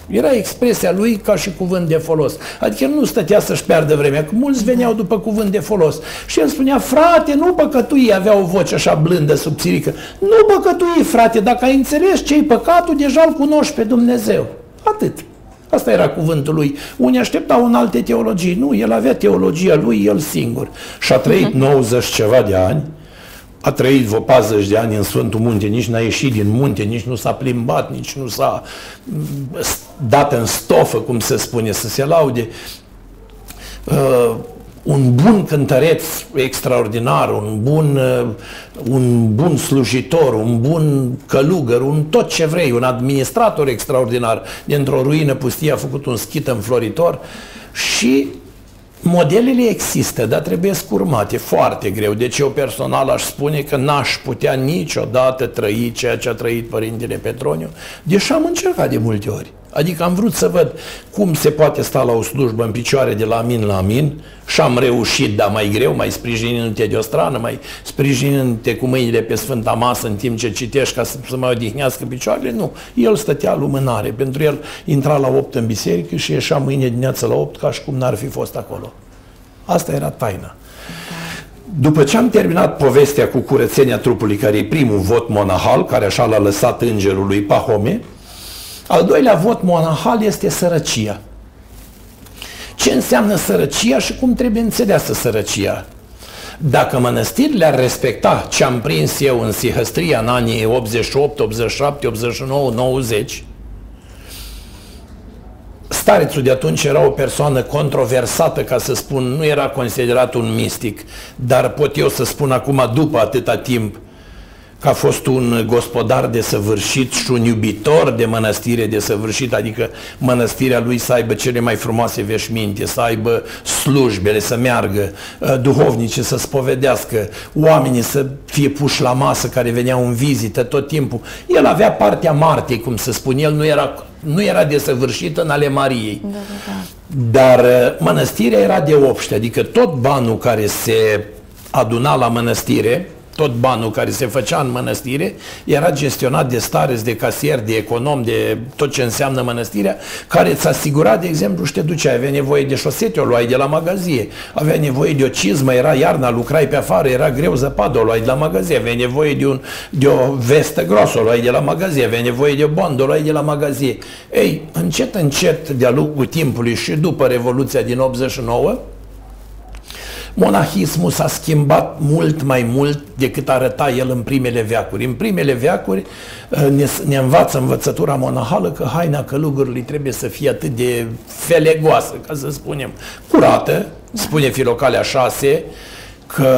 Era expresia lui ca și cuvânt de folos. Adică nu stătea să-și piardă vremea, că mulți veneau după cuvânt de folos. Și el spunea, frate, nu păcătui, avea o voce așa blândă, subțirică. Nu păcătui, frate, dacă ai înțeles ce-i păcatul, deja îl cunoști pe Dumnezeu. Atât. Asta era cuvântul lui. Unii așteptau în alte teologii. Nu, el avea teologia lui, el singur. Și a trăit 90 ceva de ani a trăit vreo 40 de ani în Sfântul Munte, nici n-a ieșit din munte, nici nu s-a plimbat, nici nu s-a mm, dat în stofă, cum se spune, să se laude. Uh, un bun cântăreț extraordinar, un bun, uh, un bun slujitor, un bun călugăr, un tot ce vrei, un administrator extraordinar. Dintr-o ruină pustie a făcut un schit înfloritor și Modelele există, dar trebuie scurmate foarte greu. Deci eu personal aș spune că n-aș putea niciodată trăi ceea ce a trăit Părintele Petroniu, deși am încercat de multe ori. Adică am vrut să văd cum se poate sta la o slujbă în picioare de la min la min și am reușit, dar mai greu, mai sprijinându-te de o strană, mai sprijinându-te cu mâinile pe Sfânta Masă în timp ce citești ca să, să mai odihnească picioarele. Nu, el stătea lumânare. Pentru el intra la 8 în biserică și ieșea mâine dimineața la 8 ca și cum n-ar fi fost acolo. Asta era taina. După ce am terminat povestea cu curățenia trupului, care e primul vot monahal, care așa l-a lăsat îngerul lui Pahome, al doilea vot monahal este sărăcia. Ce înseamnă sărăcia și cum trebuie înțeleasă sărăcia? Dacă mănăstirile ar respecta ce am prins eu în Sihăstria în anii 88, 87, 89, 90, Starețul de atunci era o persoană controversată, ca să spun, nu era considerat un mistic, dar pot eu să spun acum, după atâta timp, că a fost un gospodar de săvârșit și un iubitor de mănăstire de săvârșit, adică mănăstirea lui să aibă cele mai frumoase veșminte, să aibă slujbele, să meargă, uh, duhovnice să spovedească, oamenii să fie puși la masă care veneau în vizită tot timpul. El avea partea Martei, cum să spun, el nu era, nu era desăvârșit în ale Mariei. Da, da, da. Dar uh, mănăstirea era de obște, adică tot banul care se aduna la mănăstire, tot banul care se făcea în mănăstire era gestionat de stareți, de casier, de econom, de tot ce înseamnă mănăstirea, care îți asigura, de exemplu, și te duceai, avea nevoie de șosete, o luai de la magazie, avea nevoie de o cizmă, era iarna, lucrai pe afară, era greu zăpadă, o luai de la magazie, avea nevoie de, un, de o vestă groasă, o luai de la magazie, avea nevoie de o bond, o luai de la magazie. Ei, încet, încet, de-a lungul timpului și după Revoluția din 89, Monahismul s-a schimbat mult mai mult decât arăta el în primele veacuri. În primele veacuri uh, ne, ne învață învățătura monahală că haina călugărului trebuie să fie atât de felegoasă, ca să spunem, curată, spune Filocalea 6, că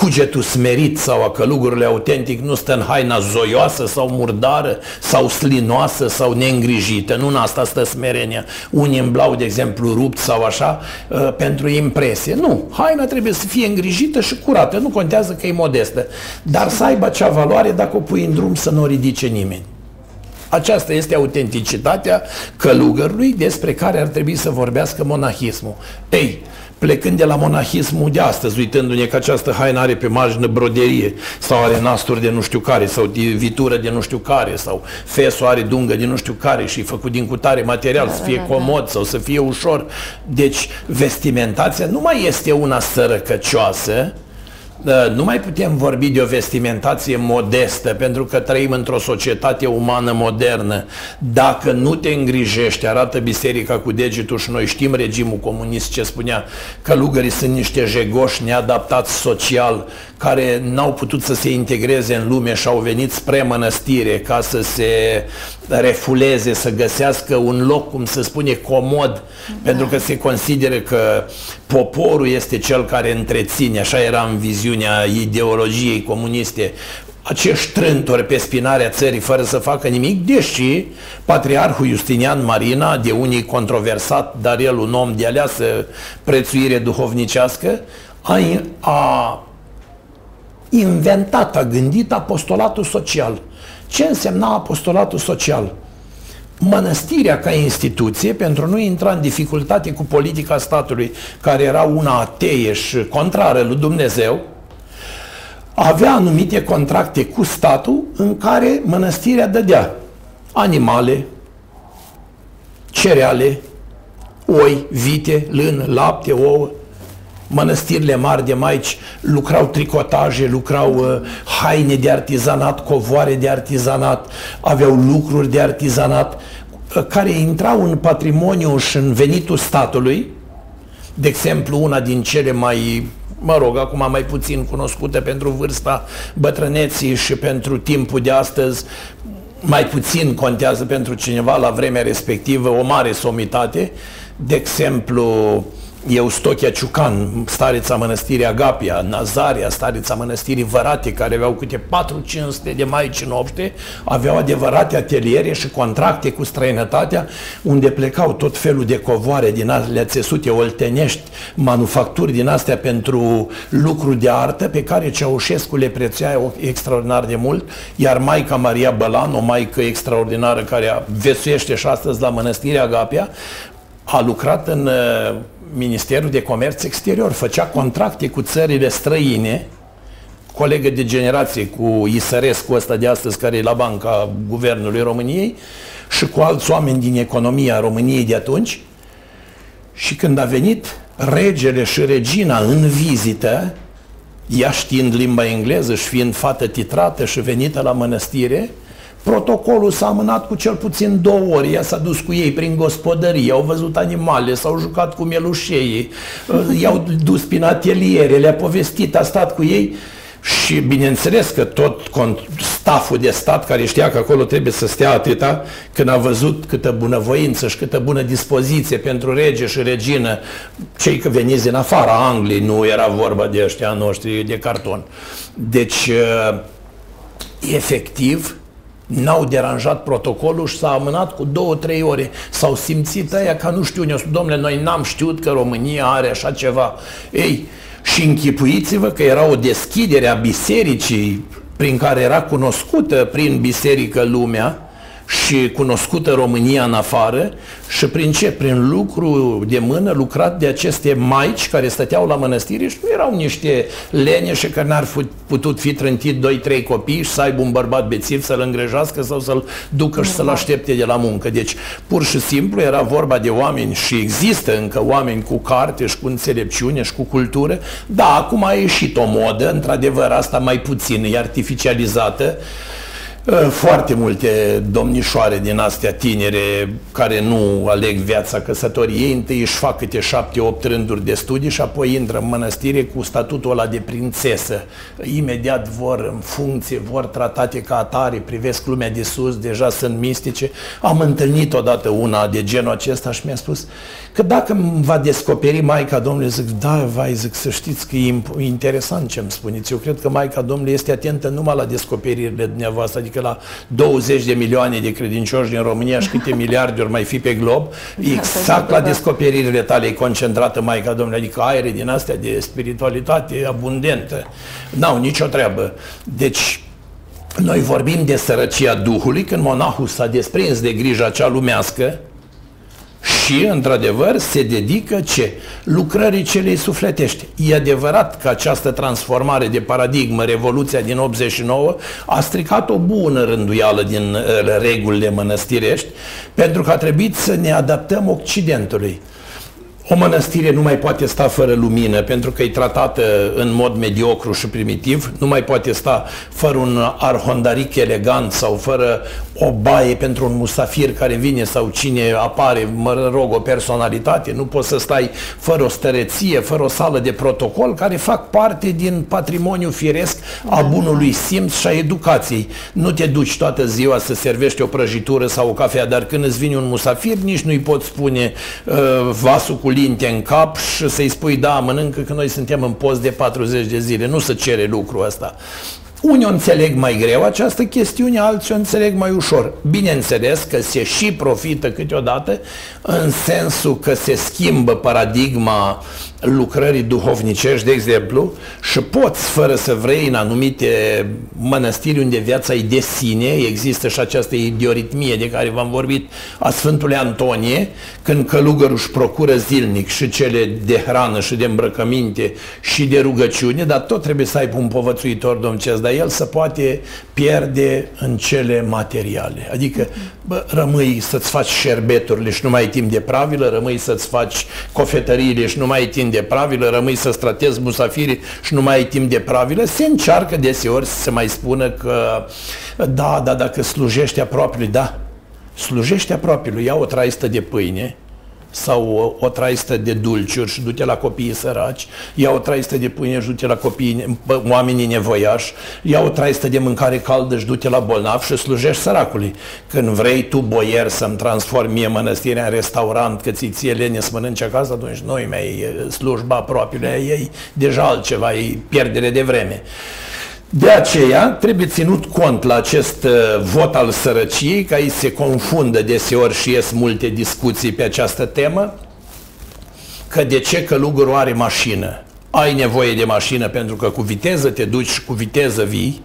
cugetul smerit sau a călugurului autentic nu stă în haina zoioasă sau murdară sau slinoasă sau neîngrijită. Nu în asta stă smerenia. Unii îmblau, de exemplu, rupt sau așa, uh, pentru impresie. Nu. Haina trebuie să fie îngrijită și curată. Nu contează că e modestă. Dar să aibă acea valoare dacă o pui în drum să nu o ridice nimeni. Aceasta este autenticitatea călugărului despre care ar trebui să vorbească monahismul. Ei, plecând de la monahismul de astăzi, uitându-ne că această haină are pe margină broderie sau are nasturi de nu știu care sau de vitură de nu știu care sau fesul are dungă de nu știu care și e făcut din cutare material da, să fie da, da, comod da. sau să fie ușor. Deci vestimentația nu mai este una sărăcăcioasă, da, nu mai putem vorbi de o vestimentație modestă, pentru că trăim într-o societate umană modernă. Dacă nu te îngrijești, arată biserica cu degetul și noi știm regimul comunist ce spunea, călugării sunt niște jegoși neadaptați social, care n-au putut să se integreze în lume și au venit spre mănăstire ca să se refuleze, să găsească un loc, cum se spune, comod, da. pentru că se consideră că poporul este cel care întreține, așa era în viziunea ideologiei comuniste, acești trântori pe spinarea țării fără să facă nimic, deși patriarhul Justinian Marina, de unii controversat, dar el un om de aleasă prețuire duhovnicească, a, a inventat, a gândit apostolatul social. Ce însemna apostolatul social? Mănăstirea ca instituție, pentru nu intra în dificultate cu politica statului, care era una ateie și contrară lui Dumnezeu, avea anumite contracte cu statul în care mănăstirea dădea animale, cereale, oi, vite, lân, lapte, ouă, mănăstirile mari de maici lucrau tricotaje, lucrau uh, haine de artizanat, covoare de artizanat, aveau lucruri de artizanat uh, care intrau în patrimoniu și în venitul statului. De exemplu, una din cele mai mă rog, acum mai puțin cunoscută pentru vârsta bătrâneții și pentru timpul de astăzi, mai puțin contează pentru cineva la vremea respectivă o mare somitate, de exemplu, Eustochia Ciucan, stareța mănăstirii Agapia, Nazaria, stareța mănăstirii Vărate, care aveau câte 4-500 de maici în obște, aveau adevărate ateliere și contracte cu străinătatea, unde plecau tot felul de covoare din alea țesute oltenești, manufacturi din astea pentru lucru de artă, pe care Ceaușescu le prețuia extraordinar de mult, iar Maica Maria Bălan, o maică extraordinară care vesuiește și astăzi la mănăstirea Agapia, a lucrat în uh, Ministerul de Comerț Exterior, făcea contracte cu țările străine, colegă de generație cu Isărescu ăsta de astăzi, care e la banca Guvernului României, și cu alți oameni din economia României de atunci. Și când a venit regele și regina în vizită, ea știind limba engleză și fiind fată titrată și venită la mănăstire, Protocolul s-a amânat cu cel puțin două ori, ea s-a dus cu ei prin gospodărie, au văzut animale, s-au jucat cu mielușei, i-au dus prin ateliere, le-a povestit, a stat cu ei și bineînțeles că tot staful de stat care știa că acolo trebuie să stea atâta, când a văzut câtă bunăvoință și câtă bună dispoziție pentru rege și regină, cei că veniți din afara Angliei, nu era vorba de ăștia noștri de carton. Deci, efectiv, n-au deranjat protocolul și s-a amânat cu două, trei ore. S-au simțit aia ca nu știu, ne domnule, noi n-am știut că România are așa ceva. Ei, și închipuiți-vă că era o deschidere a bisericii prin care era cunoscută prin biserică lumea, și cunoscută România în afară și prin ce? Prin lucru de mână lucrat de aceste maici care stăteau la mănăstire și nu erau niște leneșe care n-ar fi putut fi trântit 2-3 copii și să aibă un bărbat bețiv să-l îngrejească sau să-l ducă și să-l aștepte de la muncă. Deci, pur și simplu era vorba de oameni și există încă oameni cu carte și cu înțelepciune și cu cultură. Da, acum a ieșit o modă, într-adevăr, asta mai puțin, e artificializată, Ă, foarte multe domnișoare din astea tinere care nu aleg viața căsătoriei, întâi își fac câte șapte-opt rânduri de studii și apoi intră în mănăstire cu statutul ăla de prințesă. Imediat vor în funcție, vor tratate ca atare, privesc lumea de sus, deja sunt mistice. Am întâlnit odată una de genul acesta și mi-a spus că dacă îmi va descoperi Maica Domnului, zic, da, vai, zic, să știți că e interesant ce îmi spuneți. Eu cred că Maica Domnului este atentă numai la descoperirile dumneavoastră, adică adică la 20 de milioane de credincioși din România și câte miliarde ori mai fi pe glob, da, exact la descoperirile tale e concentrată Maica Domnului, adică aere din astea de spiritualitate abundentă. N-au nicio treabă. Deci, noi vorbim de sărăcia Duhului când monahul s-a desprins de grija cea lumească și, într-adevăr, se dedică ce? Lucrării celei sufletești. E adevărat că această transformare de paradigmă, Revoluția din 89, a stricat o bună rânduială din uh, regulile mănăstirești, pentru că a trebuit să ne adaptăm Occidentului. O mănăstire nu mai poate sta fără lumină pentru că e tratată în mod mediocru și primitiv, nu mai poate sta fără un arhondaric elegant sau fără o baie pentru un musafir care vine sau cine apare, mă rog, o personalitate, nu poți să stai fără o stăreție, fără o sală de protocol care fac parte din patrimoniul firesc a bunului simț și a educației. Nu te duci toată ziua să servești o prăjitură sau o cafea, dar când îți vine un musafir, nici nu-i poți spune uh, vasul cu linte în cap și să-i spui, da, mănâncă că noi suntem în post de 40 de zile. Nu se cere lucrul ăsta. Unii o înțeleg mai greu această chestiune, alții o înțeleg mai ușor. Bineînțeles că se și profită câteodată în sensul că se schimbă paradigma lucrării duhovnicești, de exemplu, și poți, fără să vrei, în anumite mănăstiri unde viața e de sine, există și această idioritmie de care v-am vorbit a Sfântului Antonie, când călugărul își procură zilnic și cele de hrană și de îmbrăcăminte și de rugăciune, dar tot trebuie să aibă un povățuitor domnesc, dar el se poate pierde în cele materiale. Adică bă, rămâi să-ți faci șerbeturile și nu mai ai timp de pravilă, rămâi să-ți faci cofetăriile și nu mai ai timp de pravilă, rămâi să stratezi musafirii și nu mai ai timp de pravilă, se încearcă deseori să se mai spună că da, da, dacă slujește apropiului, da, slujește apropiului, ia o traistă de pâine, sau o, o traistă de dulciuri și du-te la copiii săraci, ia o traistă de pâine și du-te la copiii, oamenii nevoiași, ia o traistă de mâncare caldă și du-te la bolnav și slujești săracului. Când vrei tu, boier, să-mi transformi mie mănăstirea în restaurant, că ți ție lene să mănânci acasă, atunci noi mai slujba propriului ei deja altceva, e pierdere de vreme. De aceea trebuie ținut cont la acest uh, vot al sărăciei, că aici se confundă deseori și ies multe discuții pe această temă, că de ce călugărul are mașină? Ai nevoie de mașină pentru că cu viteză te duci și cu viteză vii,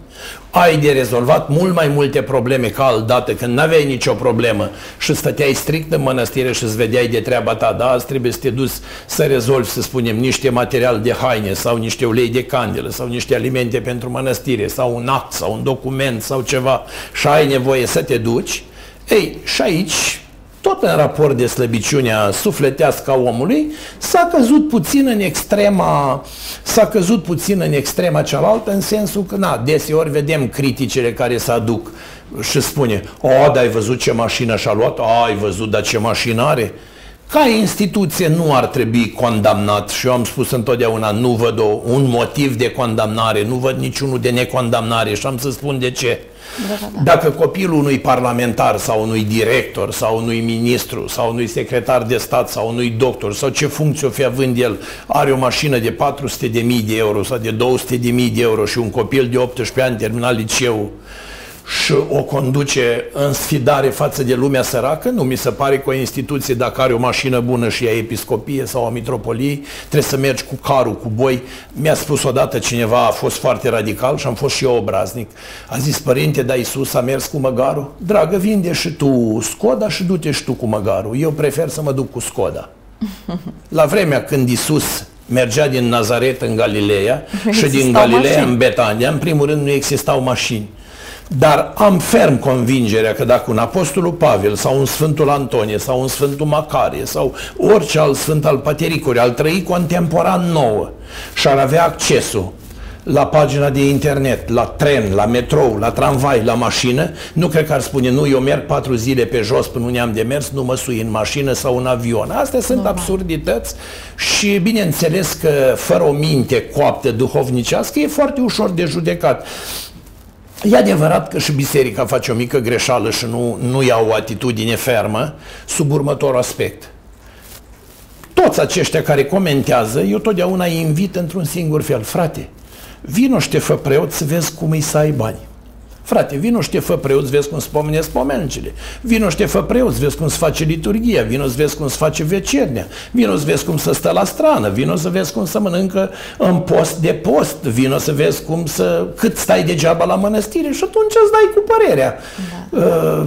ai de rezolvat mult mai multe probleme ca aldată când n-aveai nicio problemă. Și stăteai strict în mănăstire și îți vedeai de treaba ta, da, azi trebuie să te duci să rezolvi, să spunem, niște material de haine sau niște ulei de candelă sau niște alimente pentru mănăstire sau un act sau un document sau ceva. Și ai nevoie să te duci, ei, și aici tot în raport de slăbiciunea sufletească a omului, s-a căzut puțin în extrema, s-a căzut puțin în extrema cealaltă, în sensul că, na, deseori vedem criticile care se aduc și spune, o, dar ai văzut ce mașină și-a luat? A, ai văzut, dar ce mașină are? Ca instituție nu ar trebui condamnat și eu am spus întotdeauna nu văd o, un motiv de condamnare, nu văd niciunul de necondamnare și am să spun de ce. Da, da, da. Dacă copilul unui parlamentar sau unui director sau unui ministru sau unui secretar de stat sau unui doctor sau ce funcție o fi având el are o mașină de 400 de mii de euro sau de 200 de mii de euro și un copil de 18 ani terminat liceu și o conduce în sfidare față de lumea săracă, nu mi se pare că o instituție, dacă are o mașină bună și a episcopie sau a mitropoliei, trebuie să mergi cu carul, cu boi. Mi-a spus odată cineva, a fost foarte radical și am fost și eu obraznic. A zis, părinte, da Iisus a mers cu măgarul? Dragă, vinde și tu Skoda și du-te și tu cu măgarul. Eu prefer să mă duc cu Skoda. La vremea când Iisus mergea din Nazaret în Galileea și din Galileea mașini. în Betania, în primul rând nu existau mașini. Dar am ferm convingerea că dacă un apostolul Pavel sau un Sfântul Antonie sau un Sfântul Macarie sau orice alt Sfânt al Patericului ar trăi contemporan nouă și ar avea accesul la pagina de internet, la tren, la metrou, la tramvai, la mașină, nu cred că ar spune, nu, eu merg patru zile pe jos până unde am de mers, nu mă sui în mașină sau în avion. Astea sunt Normal. absurdități și bineînțeles că fără o minte coaptă duhovnicească e foarte ușor de judecat. E adevărat că și biserica face o mică greșeală și nu, nu ia o atitudine fermă sub următorul aspect. Toți aceștia care comentează, eu totdeauna îi invit într-un singur fel. Frate, vino și te fă preot să vezi cum îi să ai bani. Frate, vino și te fă preot, vezi cum spomenesc pomencile. Vino și te fă preot, vezi cum se face liturgia. Vino să vezi cum se face vecernia. Vino să vezi cum să stă la strană. Vino să vezi cum să mănâncă în post de post. Vino să vezi cum să... cât stai degeaba la mănăstire și atunci îți dai cu părerea. Da. Uh,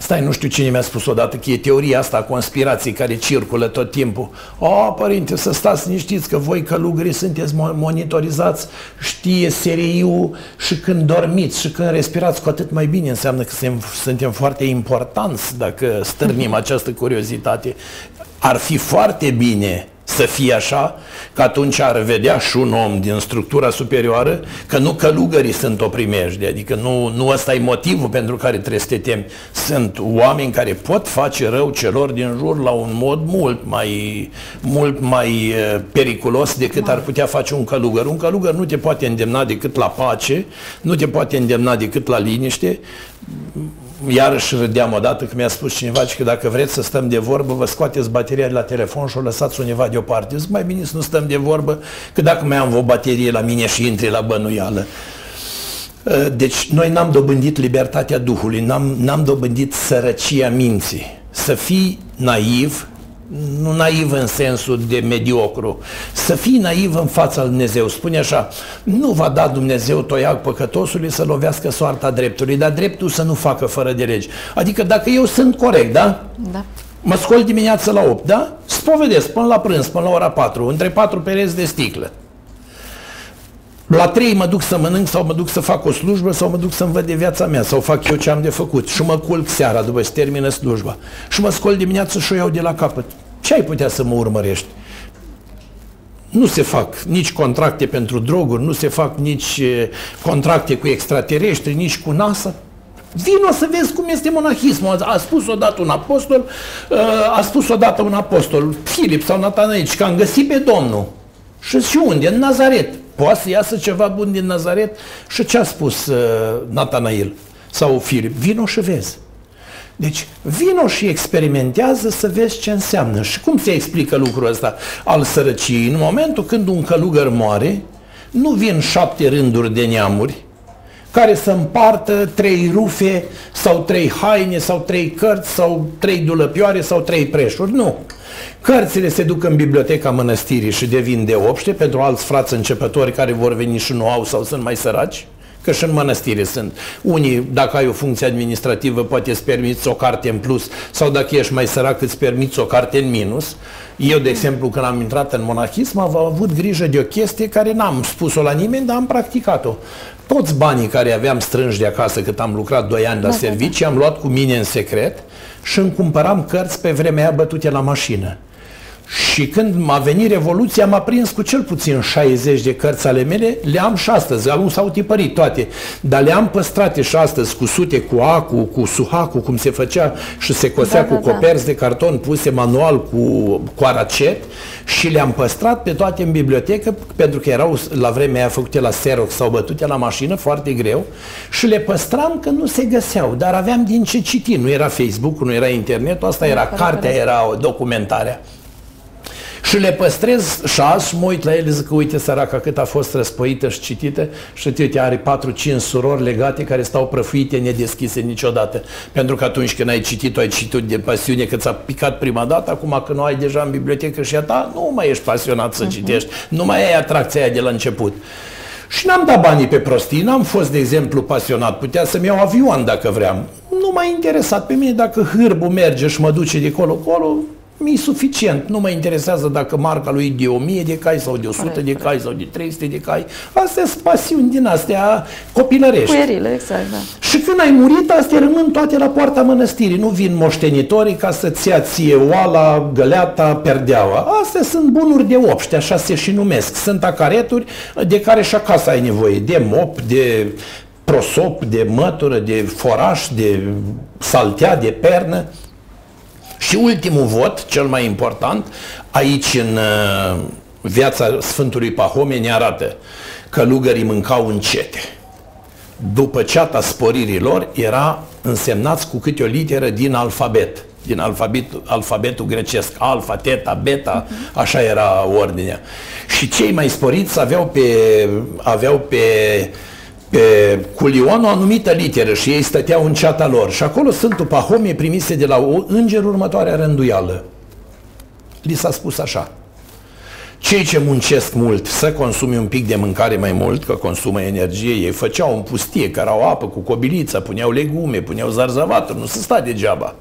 Stai, nu știu cine mi-a spus odată că e teoria asta a conspirației care circulă tot timpul. O, părinte, să stați liniștiți că voi călugării sunteți monitorizați, știe SRI-ul și când dormiți și când respirați cu atât mai bine înseamnă că suntem foarte importanți dacă stârnim această curiozitate. Ar fi foarte bine să fie așa, că atunci ar vedea și un om din structura superioară că nu călugării sunt o primejde, adică nu, nu ăsta e motivul pentru care trebuie să te temi. Sunt oameni care pot face rău celor din jur la un mod mult mai, mult mai periculos decât ar putea face un călugăr. Un călugăr nu te poate îndemna decât la pace, nu te poate îndemna decât la liniște, iarăși râdeam odată că mi-a spus cineva că dacă vreți să stăm de vorbă, vă scoateți bateria de la telefon și o lăsați undeva deoparte. Zic, mai bine să nu stăm de vorbă, că dacă mai am o baterie la mine și intri la bănuială. Ă, deci noi n-am dobândit libertatea Duhului, n-am, n-am dobândit sărăcia minții. Să fii naiv, nu naiv în sensul de mediocru, să fii naiv în fața lui Dumnezeu. Spune așa, nu va da Dumnezeu toiac păcătosului să lovească soarta dreptului, dar dreptul să nu facă fără de legi. Adică dacă eu sunt corect, da? Da. Mă scol dimineața la 8, da? Spovedesc până la prânz, până la ora 4, între 4 pereți de sticlă. La trei mă duc să mănânc sau mă duc să fac o slujbă sau mă duc să-mi văd de viața mea sau fac eu ce am de făcut și mă culc seara după ce termină slujba și mă scol dimineața și o iau de la capăt. Ce ai putea să mă urmărești? Nu se fac nici contracte pentru droguri, nu se fac nici contracte cu extraterestri, nici cu NASA. Vino să vezi cum este monahismul. A spus odată un apostol, uh, a spus odată un apostol, Filip sau Natanael, că am găsit pe Domnul. Și și unde? În Nazaret. Poate să iasă ceva bun din Nazaret? Și ce a spus uh, Natanael sau Filip? Vino și vezi. Deci, vino și experimentează să vezi ce înseamnă. Și cum se explică lucrul ăsta al sărăciei? În momentul când un călugăr moare, nu vin șapte rânduri de neamuri care să împartă trei rufe sau trei haine sau trei cărți sau trei dulăpioare sau trei preșuri. Nu. Cărțile se duc în biblioteca mănăstirii și devin de obște pentru alți frați începători care vor veni și nu au sau sunt mai săraci că și în mănăstire sunt. Unii, dacă ai o funcție administrativă, poate îți permiți o carte în plus sau dacă ești mai sărac, îți permiți o carte în minus. Eu, de exemplu, când am intrat în monahism, am avut grijă de o chestie care n-am spus-o la nimeni, dar am practicat-o. Toți banii care aveam strânși de acasă cât am lucrat 2 ani la da, servicii, da, da. am luat cu mine în secret și îmi cumpăram cărți pe vremea aia bătute la mașină. Și când m-a venit Revoluția, m-a prins cu cel puțin 60 de cărți ale mele, le am și astăzi, nu s-au tipărit toate, dar le-am păstrate și astăzi cu sute, cu acu, cu suhacu, cum se făcea și se cosea da, cu da, coperți da. de carton puse manual cu, cu aracet și le-am păstrat pe toate în bibliotecă, pentru că erau la vremea aia făcute la Xerox sau bătute la mașină, foarte greu, și le păstram că nu se găseau, dar aveam din ce citi, nu era Facebook, nu era internet, asta era cartea, era documentarea. Și le păstrez și azi mă uit la ele, zic că uite săraca cât a fost răspăită și citită și uite are 4-5 surori legate care stau prăfuite, nedeschise niciodată. Pentru că atunci când ai citit-o, ai citit de pasiune că ți-a picat prima dată, acum că nu ai deja în bibliotecă și a ta, nu mai ești pasionat să uh-huh. citești, nu mai ai atracția aia de la început. Și n-am dat banii pe prostii, n-am fost, de exemplu, pasionat. Putea să-mi iau avion dacă vreau. Nu m-a interesat pe mine dacă hârbul merge și mă duce de colo-colo, mi-e suficient. Nu mă interesează dacă marca lui e de 1000 de cai sau de 100 Corect, de cai sau de 300 de cai. Astea sunt pasiuni din astea copilărești. Puierile, exact, da. Și când ai murit, astea rămân toate la poarta mănăstirii. Nu vin moștenitorii ca să-ți ia ție oala, găleata, perdeaua. Astea sunt bunuri de obște, așa se și numesc. Sunt acareturi de care și acasă ai nevoie. De mop, de prosop, de mătură, de foraș, de saltea, de pernă. Și ultimul vot, cel mai important, aici în uh, viața Sfântului Pahome ne arată că lugării mâncau încete. După ceata sporirilor era însemnați cu câte o literă din alfabet din alfabet, alfabetul grecesc, alfa, teta, beta, așa era ordinea. Și cei mai sporiți aveau pe, aveau pe pe Culion o anumită literă și ei stăteau în ceata lor. Și acolo Sfântul Pahomie primise de la înger următoarea rânduială. Li s-a spus așa. Cei ce muncesc mult să consume un pic de mâncare mai mult, că consumă energie, ei făceau în pustie, au apă cu cobiliță, puneau legume, puneau zarzăvaturi, nu se sta degeaba.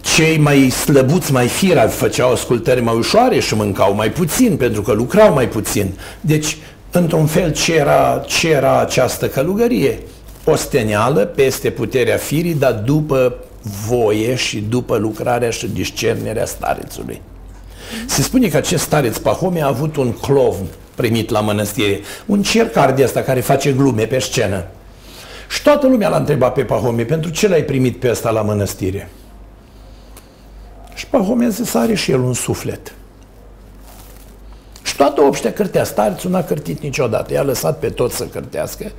Cei mai slăbuți, mai firavi, făceau ascultări mai ușoare și mâncau mai puțin, pentru că lucrau mai puțin. Deci, într-un fel, ce era, ce era această călugărie? Osteneală peste puterea firii, dar după voie și după lucrarea și discernerea starețului. Se spune că acest stareț Pahome a avut un clovn primit la mănăstire, un cercar de asta care face glume pe scenă. Și toată lumea l-a întrebat pe Pahome, pentru ce l-ai primit pe ăsta la mănăstire? Și Pahome a zis, are și el un suflet. Și toată obștea cârtea. Starțul n-a cârtit niciodată. I-a lăsat pe toți să cârtească.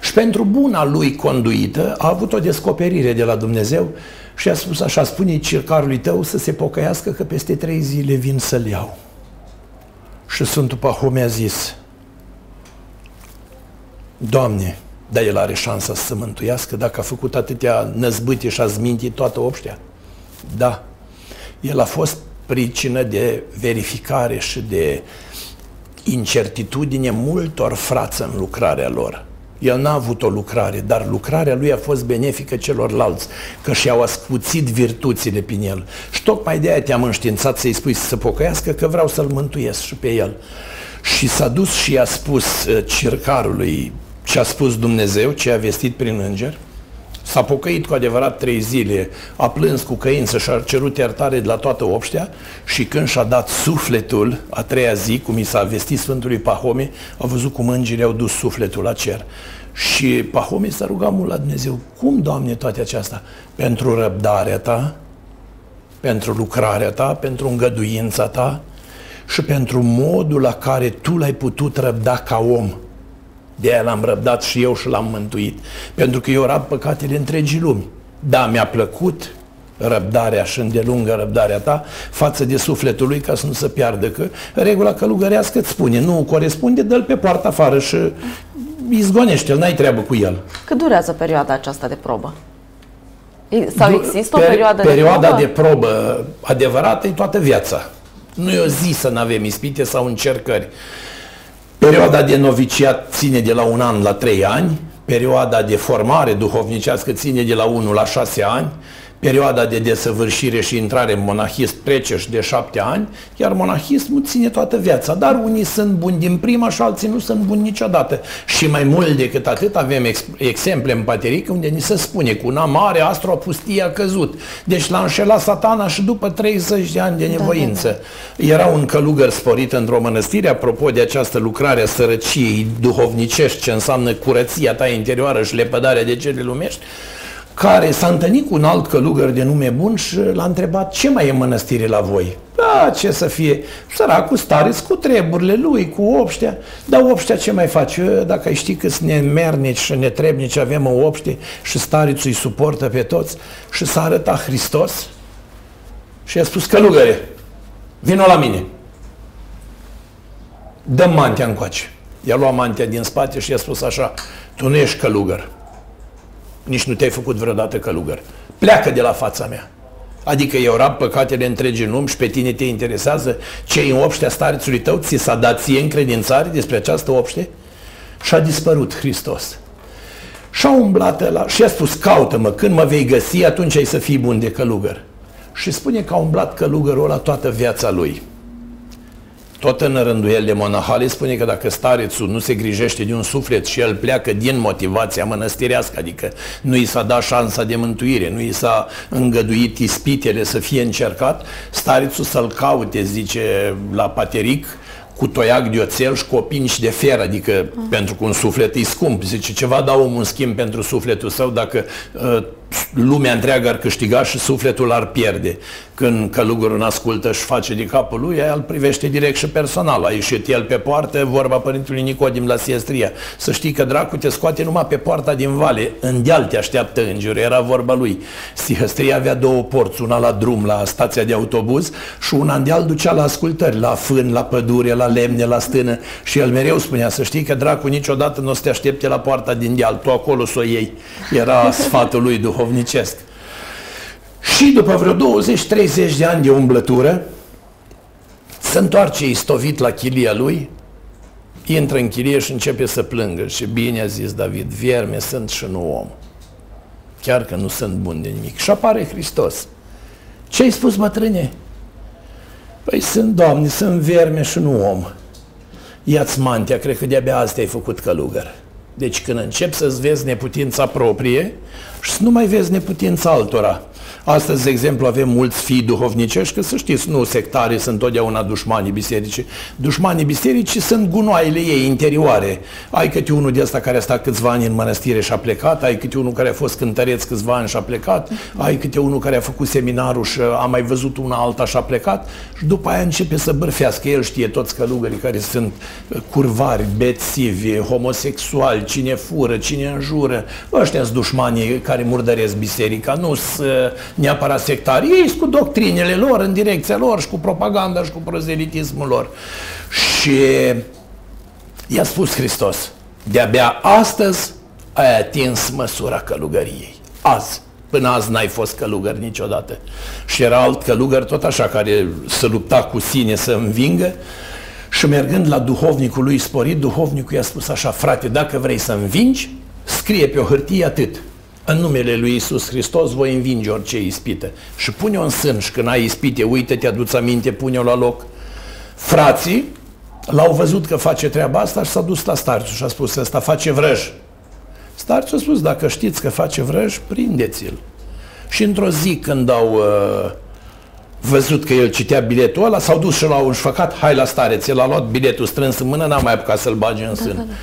Și pentru buna lui conduită a avut o descoperire de la Dumnezeu și a spus așa, spune circarului tău să se pocăiască că peste trei zile vin să-l iau. Și Sfântul Pahome a zis, Doamne, dar el are șansa să se mântuiască dacă a făcut atâtea năzbâte și a zmintit toată obștea? Da. El a fost pricină de verificare și de incertitudine multor frați în lucrarea lor. El n-a avut o lucrare, dar lucrarea lui a fost benefică celorlalți, că și-au ascuțit virtuțile prin el. Și tocmai de aia te-am înștiințat să-i spui să se pocăiască, că vreau să-l mântuiesc și pe el. Și s-a dus și a spus uh, circarului ce a spus Dumnezeu, ce a vestit prin înger, s-a pocăit cu adevărat trei zile, a plâns cu căință și a cerut iertare de la toată obștea și când și-a dat sufletul a treia zi, cum i s-a vestit Sfântului Pahome, a văzut cum îngerii au dus sufletul la cer. Și Pahome s-a rugat mult la Dumnezeu, cum, Doamne, toate aceasta? Pentru răbdarea Ta, pentru lucrarea Ta, pentru îngăduința Ta și pentru modul la care Tu l-ai putut răbda ca om. De aia l-am răbdat și eu și l-am mântuit. Pentru că eu rab păcatele întregii lumi. Da, mi-a plăcut răbdarea și îndelungă răbdarea ta față de sufletul lui ca să nu se piardă. Că regula călugărească îți spune, nu corespunde, dă-l pe poartă afară și izgonește-l, n-ai treabă cu el. Cât durează perioada aceasta de probă? Sau există o per, perioadă perioada de de probă? probă adevărată e toată viața. Nu e o zi să nu avem ispite sau încercări. Perioada de noviciat ține de la un an la trei ani, perioada de formare duhovnicească ține de la 1 la 6 ani, perioada de desăvârșire și intrare în monahism trece de șapte ani, iar monahismul ține toată viața. Dar unii sunt buni din prima și alții nu sunt buni niciodată. Și mai mult decât atât avem ex- exemple în pateric unde ni se spune cu una mare astro pustie a căzut. Deci l-a înșelat satana și după 30 de ani de nevoință. Da, da, da. Era un călugăr sporit într-o mănăstire, apropo de această lucrare a sărăciei duhovnicești, ce înseamnă curăția ta interioară și lepădarea de cele lumești, care s-a întâlnit cu un alt călugăr de nume bun și l-a întrebat ce mai e mănăstire la voi. Da, ce să fie, săracul stareț cu treburile lui, cu obștea, dar obștea ce mai face? Dacă ai ști câți nemernici și netrebnici avem în obște și starețul îi suportă pe toți și s-a arătat Hristos și i-a spus călugăre, vino la mine, dă mantea încoace. I-a luat mantea din spate și i-a spus așa, tu nu ești călugăr, nici nu te-ai făcut vreodată călugăr. Pleacă de la fața mea. Adică eu rab păcatele întregi în lume și pe tine te interesează ce în obștea starețului tău, ți s-a dat ție încredințare despre această obște? Și a dispărut Hristos. Și a umblat la și a spus, caută-mă, când mă vei găsi, atunci ai să fii bun de călugăr. Și spune că a umblat călugărul ăla toată viața lui. Tot în rânduiel de monahale spune că dacă starețul nu se grijește de un suflet și el pleacă din motivația mănăstirească, adică nu i s-a dat șansa de mântuire, nu i s-a îngăduit ispitele să fie încercat, starețul să-l caute, zice la pateric, cu toiac de oțel și cu opinci de fer, adică mm. pentru că un suflet e scump. Zice, ceva dau omul în schimb pentru sufletul său dacă uh, lumea întreagă ar câștiga și sufletul ar pierde. Când călugărul nu ascultă și face de capul lui, el privește direct și personal. A ieșit el pe poartă, vorba părintului Nicodim la Siestria. Să știi că dracu te scoate numai pe poarta din vale, în deal te așteaptă îngerul, era vorba lui. Siestria avea două porți, una la drum, la stația de autobuz și una în deal ducea la ascultări, la fân, la pădure, la lemne, la stână și el mereu spunea să știi că dracu niciodată nu o să te aștepte la poarta din deal, tu acolo să o iei. Era sfatul lui duhovnicesc. Și după vreo 20-30 de ani de umblătură, se întoarce istovit la chilia lui, intră în chilie și începe să plângă. Și bine a zis David, vierme sunt și nu om. Chiar că nu sunt bun de nimic. Și apare Hristos. Ce ai spus, bătrâne? Păi sunt, Doamne, sunt vierme și nu om. Ia-ți mantia, cred că de-abia asta ai făcut călugăr. Deci când începi să-ți vezi neputința proprie și să nu mai vezi neputința altora, Astăzi, de exemplu, avem mulți fii duhovnicești, că să știți, nu sectarii sunt totdeauna dușmanii bisericii. Dușmanii bisericii sunt gunoaiele ei interioare. Ai câte unul de ăsta care a stat câțiva ani în mănăstire și a plecat, ai câte unul care a fost cântăreț câțiva ani și a plecat, ai câte unul care a făcut seminarul și a mai văzut una alta și a plecat și după aia începe să bărfească. El știe toți călugării care sunt curvari, bețivi, homosexuali, cine fură, cine înjură. Ăștia sunt dușmanii care murdăresc biserica, nu sunt neapărat sectari, ei cu doctrinele lor, în direcția lor și cu propaganda și cu prozelitismul lor. Și i-a spus Hristos, de-abia astăzi ai atins măsura călugăriei. Azi. Până azi n-ai fost călugăr niciodată. Și era alt călugăr tot așa care să lupta cu sine să învingă și mergând la duhovnicul lui sporit, duhovnicul i-a spus așa, frate, dacă vrei să învingi, scrie pe o hârtie atât, în numele lui Isus Hristos voi învinge orice ispită. Și pune-o în sân și când ai ispite, uite, te aduți aminte, pune-o la loc. Frații l-au văzut că face treaba asta și s-a dus la starțul și a spus, ăsta face vrăj. Starțul a spus, dacă știți că face vrăj, prindeți-l. Și într-o zi când au uh, văzut că el citea biletul ăla, s-au dus și l-au înșfăcat, hai la stareț, el a luat biletul strâns în mână, n-a mai apucat să-l bage în sân. Da, da, da.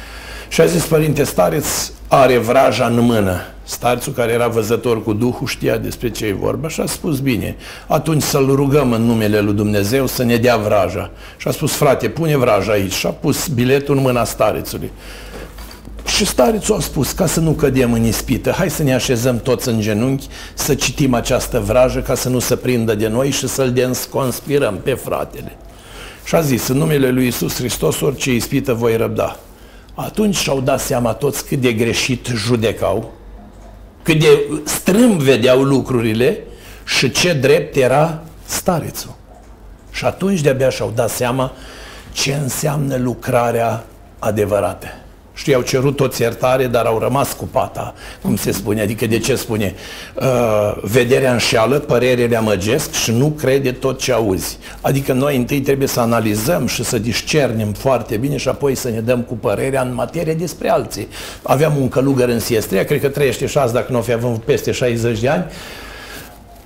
Și a zis, părinte, stareț are vraja în mână. Starțul care era văzător cu Duhul știa despre ce e vorba și a spus, bine, atunci să-L rugăm în numele Lui Dumnezeu să ne dea vraja. Și a spus, frate, pune vraja aici. Și a pus biletul în mâna starețului. Și starețul a spus, ca să nu cădem în ispită, hai să ne așezăm toți în genunchi, să citim această vrajă ca să nu se prindă de noi și să-l conspirăm pe fratele. Și a zis, în numele lui Isus Hristos, orice ispită voi răbda. Atunci și-au dat seama toți cât de greșit judecau, cât de strâmb vedeau lucrurile și ce drept era starețul. Și atunci de-abia și-au dat seama ce înseamnă lucrarea adevărată. Știi, au cerut toți iertare, dar au rămas cu pata, cum se spune. Adică de ce spune? Uh, vederea înșeală, părerele amăgesc și nu crede tot ce auzi. Adică noi întâi trebuie să analizăm și să discernem foarte bine și apoi să ne dăm cu părerea în materie despre alții. Aveam un călugăr în Siestria, cred că trăiește și azi, dacă nu fi avut peste 60 de ani,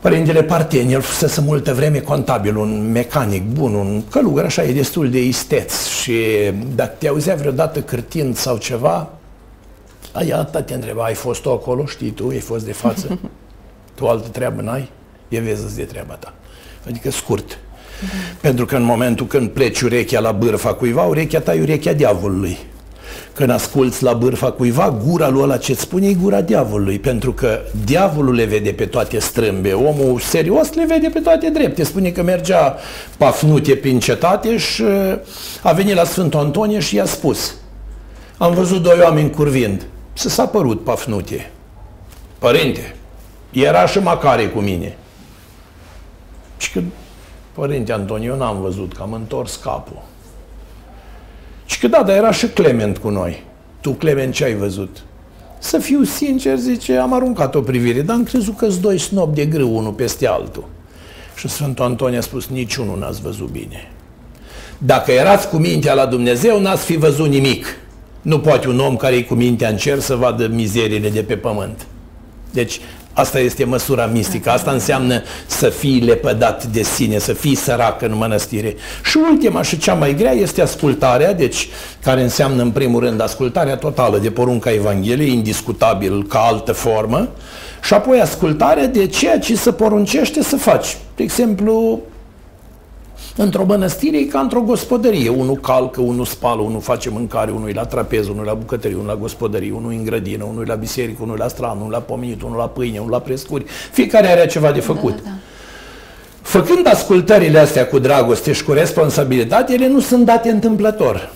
Părintele Parten, el fusese multă vreme contabil, un mecanic bun, un călugăr, așa, e destul de isteț și dacă te auzea vreodată cârtind sau ceva, aia atâta te întreba, ai fost tu acolo, știi tu, ai fost de față, tu altă treabă n-ai, e vezi de treaba ta. Adică scurt. Da. Pentru că în momentul când pleci urechea la bârfa cuiva, urechea ta e urechea diavolului. Când asculți la bârfa cuiva, gura lui ăla ce-ți spune e gura diavolului, pentru că diavolul le vede pe toate strâmbe, omul serios le vede pe toate drepte. Spune că mergea Pafnutie prin cetate și uh, a venit la Sfântul Antonie și i-a spus am văzut doi oameni curvind. Să s-a părut Pafnutie. Părinte, era și Macare cu mine. Și că, părinte Antonio, eu n-am văzut, că am întors capul. Și că da, dar era și Clement cu noi. Tu, Clement, ce ai văzut? Să fiu sincer, zice, am aruncat o privire, dar am crezut că-s doi snob de grâu, unul peste altul. Și Sfântul Antonie a spus, niciunul n-ați văzut bine. Dacă erați cu mintea la Dumnezeu, n-ați fi văzut nimic. Nu poate un om care e cu mintea în cer să vadă mizeriile de pe pământ. Deci Asta este măsura mistică. Asta înseamnă să fii lepădat de sine, să fii sărac în mănăstire. Și ultima și cea mai grea este ascultarea, deci care înseamnă în primul rând ascultarea totală de porunca Evangheliei, indiscutabil ca altă formă, și apoi ascultarea de ceea ce se poruncește să faci. De exemplu, Într-o mănăstire e ca într-o gospodărie. Unul calcă, unul spală, unul face mâncare, unul e la trapez, unul e la bucătărie, unul la gospodărie, unul e în grădină, unul e la biserică, unul e la stran, unul la pomenit, unul la pâine, unul la prescuri. Fiecare are ceva de făcut. Da, da, da. Făcând ascultările astea cu dragoste și cu responsabilitate, ele nu sunt date întâmplător.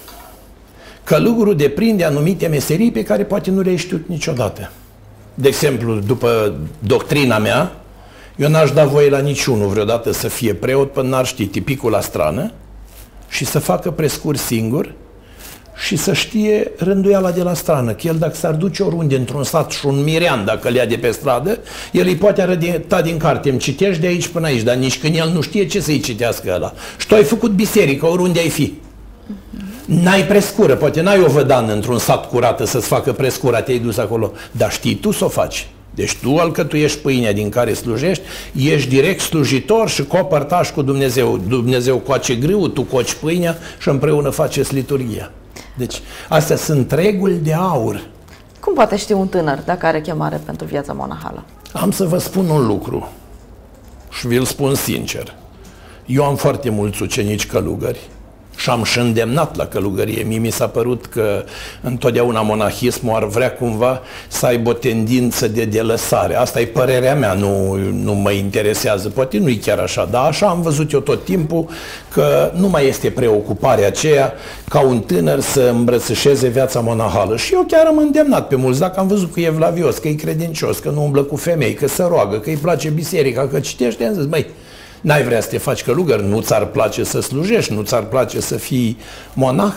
Călugurul deprinde anumite meserii pe care poate nu le-ai știut niciodată. De exemplu, după doctrina mea, eu n-aș da voie la niciunul vreodată să fie preot până n-ar ști tipicul la strană și să facă prescuri singur și să știe rânduiala de la strană, că el dacă s-ar duce oriunde într-un sat și un mirean dacă le ia de pe stradă, el îi poate arăta din carte, îmi citești de aici până aici, dar nici când el nu știe ce să-i citească ăla. Și tu ai făcut biserică oriunde ai fi. N-ai prescură, poate n-ai o vădană într-un sat curată să-ți facă prescura, te-ai dus acolo, dar știi tu să o faci. Deci tu alcătuiești pâinea din care slujești, ești direct slujitor și copărtaș cu Dumnezeu. Dumnezeu coace grâu, tu coci pâinea și împreună faceți liturgia. Deci astea sunt reguli de aur. Cum poate ști un tânăr dacă are chemare pentru viața monahală? Am să vă spun un lucru și vi-l spun sincer. Eu am foarte mulți ucenici călugări și am și îndemnat la călugărie. Mie mi s-a părut că întotdeauna monahismul ar vrea cumva să aibă o tendință de delăsare. Asta e părerea mea, nu, nu mă interesează. Poate nu e chiar așa, dar așa am văzut eu tot timpul că nu mai este preocuparea aceea ca un tânăr să îmbrățișeze viața monahală. Și eu chiar am îndemnat pe mulți, dacă am văzut că e vlavios, că e credincios, că nu umblă cu femei, că se roagă, că îi place biserica, că citește, am zis, măi, N-ai vrea să te faci călugăr, nu ți-ar place să slujești, nu ți-ar place să fii monah.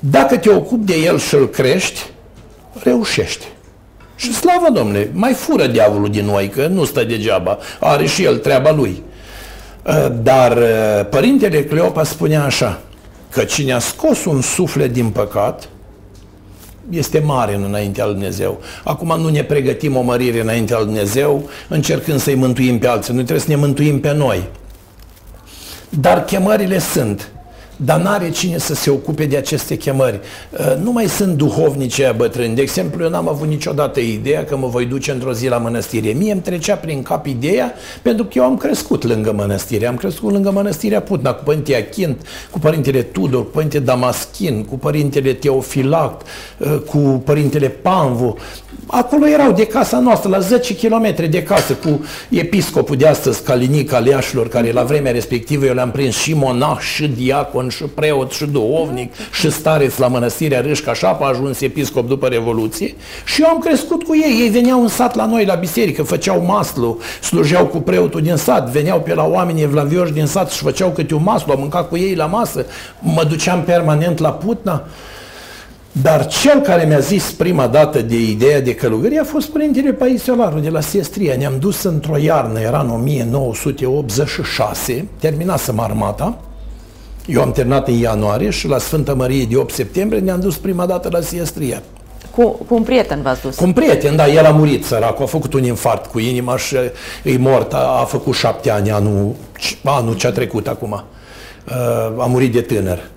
Dacă te ocupi de el și îl crești, reușești. Și slavă Domnule, mai fură diavolul din noi, că nu stă degeaba, are și el treaba lui. Uh, dar uh, părintele Cleopa spunea așa, că cine a scos un suflet din păcat, este mare în înaintea lui Dumnezeu. Acum nu ne pregătim o mărire înaintea lui Dumnezeu, încercând să-i mântuim pe alții. Noi trebuie să ne mântuim pe noi. Dar chemările sunt. Dar n-are cine să se ocupe de aceste chemări. Uh, nu mai sunt duhovnici aia bătrâni. De exemplu, eu n-am avut niciodată ideea că mă voi duce într-o zi la mănăstire. Mie îmi trecea prin cap ideea pentru că eu am crescut lângă mănăstire. Am crescut lângă mănăstirea Putna, cu părintele Achint, cu părintele Tudor, cu părintele Damaschin, cu părintele Teofilact, uh, cu părintele Panvu. Acolo erau de casa noastră, la 10 km de casă, cu episcopul de astăzi, Calinic Aleașilor, care la vremea respectivă eu le-am prins și monah, și diacon, și preot, și duhovnic, și stareț la mănăstirea Râșca, așa a ajuns episcop după Revoluție. Și eu am crescut cu ei. Ei veneau în sat la noi, la biserică, făceau maslu, slujeau cu preotul din sat, veneau pe la oamenii evlavioși din sat și făceau câte un maslu, am mâncat cu ei la masă, mă duceam permanent la Putna. Dar cel care mi-a zis prima dată de ideea de călugărie a fost Părintele Paisiolaru de la Siestria. Ne-am dus într-o iarnă, era în 1986, terminasem armata. Eu am terminat în ianuarie și la Sfânta Mărie de 8 septembrie ne-am dus prima dată la Siestria. Cu, cu un prieten v-ați dus? Cu un prieten, da, el a murit săracul, a făcut un infart cu inima și e mort, a, a făcut șapte ani anul, anul ce a trecut acum. Uh, a murit de tânăr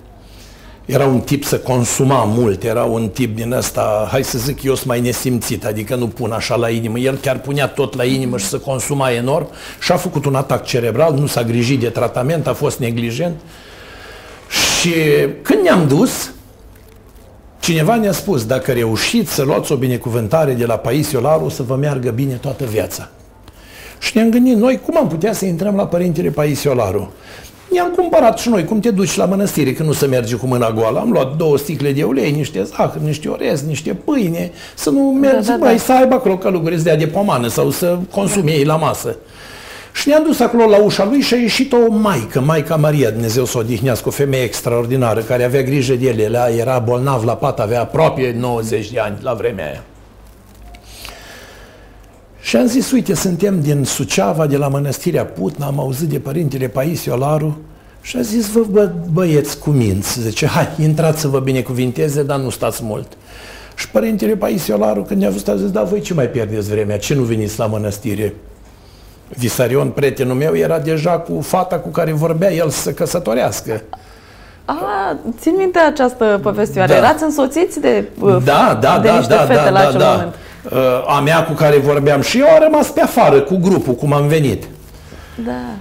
era un tip să consuma mult, era un tip din ăsta, hai să zic eu, mai nesimțit, adică nu pun așa la inimă. El chiar punea tot la inimă și să consuma enorm și a făcut un atac cerebral, nu s-a grijit de tratament, a fost neglijent. Și când ne-am dus, cineva ne-a spus, dacă reușiți să luați o binecuvântare de la Paisiolaru, să vă meargă bine toată viața. Și ne-am gândit noi cum am putea să intrăm la Părintele Paisiolaru. I-am cumpărat și noi, cum te duci la mănăstire, când nu se merge cu mâna goală. Am luat două sticle de ulei, niște zahăr, niște orez, niște pâine, să nu mergi, da, da, băi, da. să aibă acolo călugări, să dea de pomană sau să consume ei la masă. Și ne-am dus acolo la ușa lui și a ieșit o maică, Maica Maria, Dumnezeu să o odihnească, o femeie extraordinară, care avea grijă de ele, era bolnav la pat, avea aproape 90 de ani la vremea aia. Și am zis, uite, suntem din Suceava, de la Mănăstirea Putna, am auzit de Părintele Paisie Olaru și a zis, vă bă, băieți cu minți, zice, hai, intrați să vă binecuvinteze, dar nu stați mult. Și Părintele Paisie Olaru, când ne-a văzut, a zis, da, voi ce mai pierdeți vremea, ce nu veniți la mănăstire? Visarion, prietenul meu, era deja cu fata cu care vorbea el să se căsătorească. A, țin minte această povestioare. Da. Erați însoțiți de, da, da, de da, niște da, fete da, la da, acel da. moment. Uh, a mea cu care vorbeam și eu a rămas pe afară cu grupul, cum am venit. Da.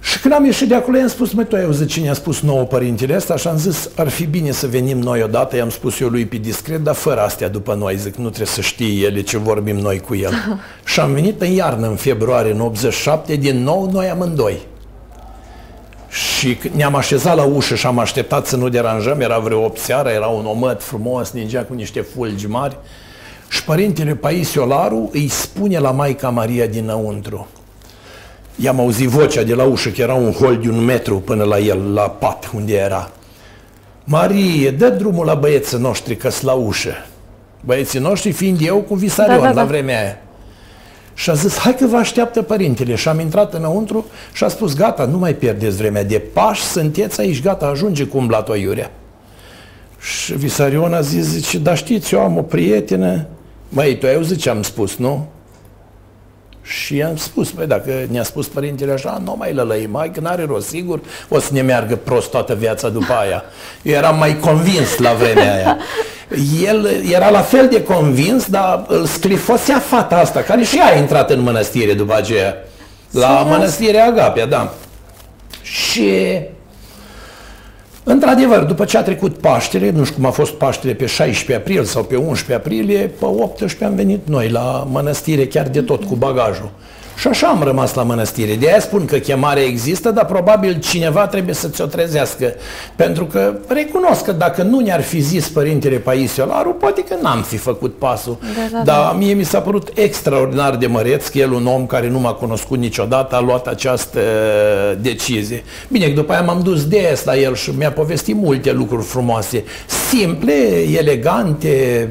Și când am ieșit de acolo, i-am spus, măi, tu ai auzit cine a spus nouă părintele ăsta? Și am zis, ar fi bine să venim noi odată, i-am spus eu lui pe discret, dar fără astea după noi, zic, nu trebuie să știe ele ce vorbim noi cu el. și am venit în iarnă, în februarie, în 87, din nou noi amândoi. Și ne-am așezat la ușă și am așteptat să nu deranjăm, era vreo 8 seara, era un omăt frumos, ningea cu niște fulgi mari. Și părintele Paisiolaru îi spune la Maica Maria dinăuntru. I-am auzit vocea de la ușă, că era un hol de un metru până la el, la pat, unde era. Marie, dă drumul la băieții noștri că la ușă. Băieții noștri fiind eu cu Visarion da, da, da. la vremea aia. Și a zis, hai că vă așteaptă părintele. Și am intrat înăuntru și a spus, gata, nu mai pierdeți vremea. De pași sunteți aici, gata, ajunge cu umblat iurea. Și Visarion a zis, zice, dar știți, eu am o prietenă. Măi, tu ai auzit ce am spus, nu? Și i-am spus, păi dacă ne-a spus părintele așa, nu mai lălăi mai, că n-are rost, sigur, o să ne meargă prost toată viața după aia. Eu eram mai convins la vremea aia. El era la fel de convins, dar îl sclifosea fata asta, care și ea a intrat în mănăstire după aceea. La Serios? mănăstirea Agapia, da. Și Într-adevăr, după ce a trecut Paștele, nu știu cum a fost Paștele pe 16 aprilie sau pe 11 aprilie, pe 18 am venit noi la mănăstire chiar de tot cu bagajul. Și așa am rămas la mănăstire. De aia spun că chemarea există, dar probabil cineva trebuie să ți-o trezească. Pentru că recunosc că dacă nu ne-ar fi zis Părintele Paisiolaru, poate că n-am fi făcut pasul. Da, da, dar da. mie mi s-a părut extraordinar de măreț că el, un om care nu m-a cunoscut niciodată, a luat această uh, decizie. Bine, după aia m-am dus des la el și mi-a povestit multe lucruri frumoase, simple, elegante,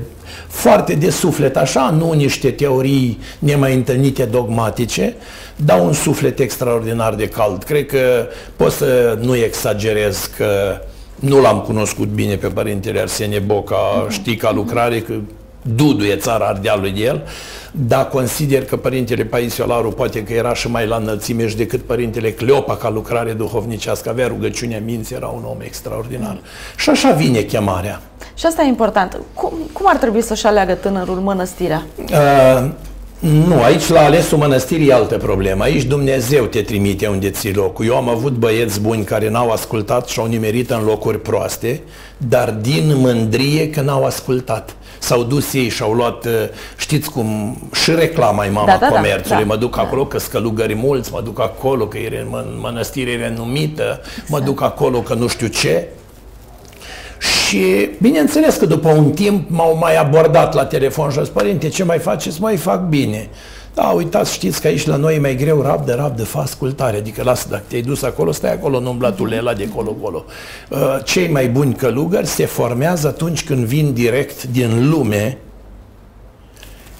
foarte de suflet, așa, nu niște teorii nemai întâlnite dogmatice, dar un suflet extraordinar de cald. Cred că pot să nu exagerez că Nu l-am cunoscut bine pe părintele Arsenie Boca, știi ca lucrare, că duduie țara Ardealului de el, dar consider că părintele Paisiolaru poate că era și mai la înălțime și decât părintele Cleopa ca lucrare duhovnicească, avea rugăciunea minții, era un om extraordinar. Și așa vine chemarea. Și asta e important. Cum, cum ar trebui să-și aleagă tânărul mănăstirea? Uh, nu, aici la alesul mănăstirii e altă problemă. Aici Dumnezeu te trimite unde ți locul. Eu am avut băieți buni care n-au ascultat și au nimerit în locuri proaste, dar din mândrie că n-au ascultat. S-au dus ei și au luat, uh, știți cum, și reclama mama da, da, da, comerțului. Da, mă duc da. acolo că scălugări mulți, mă duc acolo că e mănăstire renumită, exact. mă duc acolo că nu știu ce. Și bineînțeles că după un timp m-au mai abordat la telefon și au zis, părinte, ce mai faceți? Mai fac bine. Da, uitați, știți că aici la noi e mai greu rab de rab de fa ascultare, adică lasă, dacă te-ai dus acolo, stai acolo în umblatul lela de colo-colo. Uh, cei mai buni călugări se formează atunci când vin direct din lume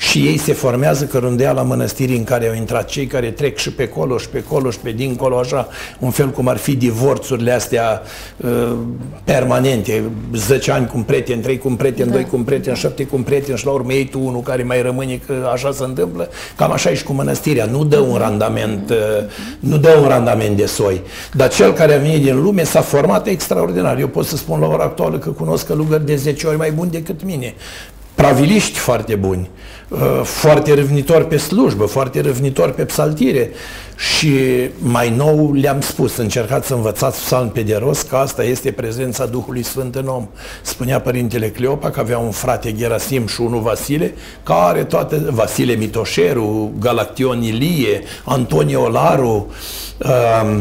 și ei se formează cărundeala mănăstirii în care au intrat cei care trec și pe colo și pe colo și pe dincolo, așa, un fel cum ar fi divorțurile astea uh, permanente, 10 ani cu un prieten, 3 cu un prieten, da. 2 cu un prieten, 7 cu un prieten și la urmă ei tu unul care mai rămâne că așa se întâmplă, cam așa e și cu mănăstirea, nu dă un randament, uh, nu dă un randament de soi, dar cel care a venit din lume s-a format extraordinar. Eu pot să spun la ora actuală că cunosc călugări de 10 ori mai buni decât mine praviliști foarte buni, uh, foarte răvnitori pe slujbă, foarte răvnitori pe psaltire și mai nou le-am spus, încercați să învățați psalm pe de rost, că asta este prezența Duhului Sfânt în om. Spunea Părintele Cleopa că avea un frate Gerasim și unul Vasile, care toate, Vasile Mitoșeru, Galaction Ilie, Antonio Laru, uh,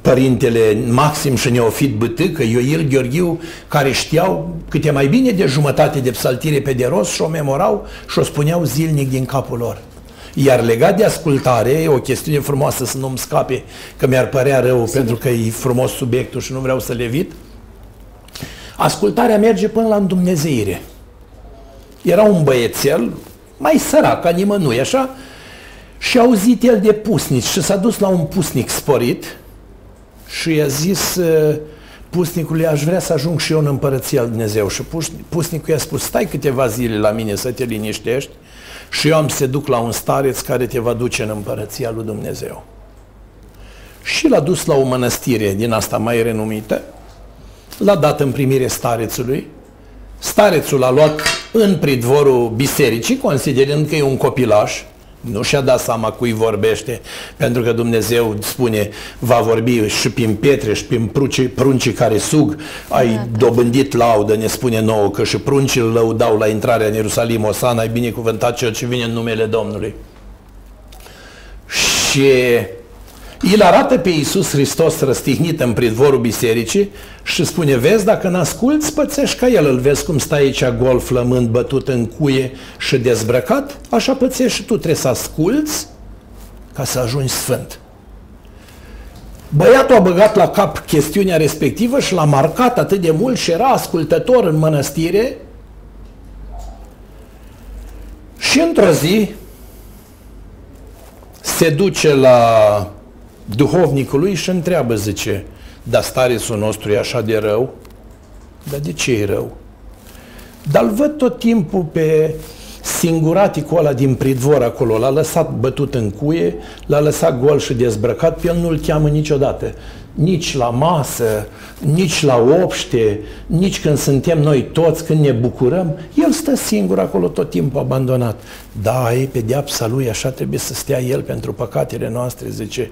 părintele Maxim și Neofit Bătâcă, Ioil Gheorghiu, care știau câte mai bine de jumătate de psaltire pe de rost și o memorau și o spuneau zilnic din capul lor. Iar legat de ascultare, e o chestiune frumoasă să nu-mi scape, că mi-ar părea rău Sigur. pentru că e frumos subiectul și nu vreau să le evit. Ascultarea merge până la îndumnezeire. Era un băiețel, mai sărac ca nimănui, așa, și a auzit el de pusnici și s-a dus la un pusnic sporit, și i-a zis pusnicului, aș vrea să ajung și eu în împărăția lui Dumnezeu. Și pusnicul i-a spus, stai câteva zile la mine să te liniștești și eu am să te duc la un stareț care te va duce în împărăția lui Dumnezeu. Și l-a dus la o mănăstire din asta mai renumită, l-a dat în primire starețului, starețul a luat în pridvorul bisericii, considerând că e un copilaș, nu și-a dat seama cui vorbește, pentru că Dumnezeu spune, va vorbi și prin pietre și prin pruncii, pruncii care sug, ai da, da. dobândit laudă, ne spune nouă, că și pruncii îl lăudau la intrarea în Ierusalim, Osana, ai binecuvântat cel ce vine în numele Domnului. Și el arată pe Iisus Hristos răstihnit în pridvorul bisericii și spune, vezi, dacă n-asculți, pățești ca el, îl vezi cum stai aici gol, flămând, bătut în cuie și dezbrăcat, așa pățești și tu, trebuie să asculți ca să ajungi sfânt. Băiatul a băgat la cap chestiunea respectivă și l-a marcat atât de mult și era ascultător în mănăstire. Și într-o zi se duce la duhovnicului și întreabă, zice, dar starețul nostru e așa de rău? Dar de ce e rău? Dar îl văd tot timpul pe singuraticul ăla din pridvor acolo, l-a lăsat bătut în cuie, l-a lăsat gol și dezbrăcat, pe el nu-l cheamă niciodată. Nici la masă, nici la obște, nici când suntem noi toți, când ne bucurăm, el stă singur acolo tot timpul abandonat. Da, e pedeapsa lui, așa trebuie să stea el pentru păcatele noastre, zice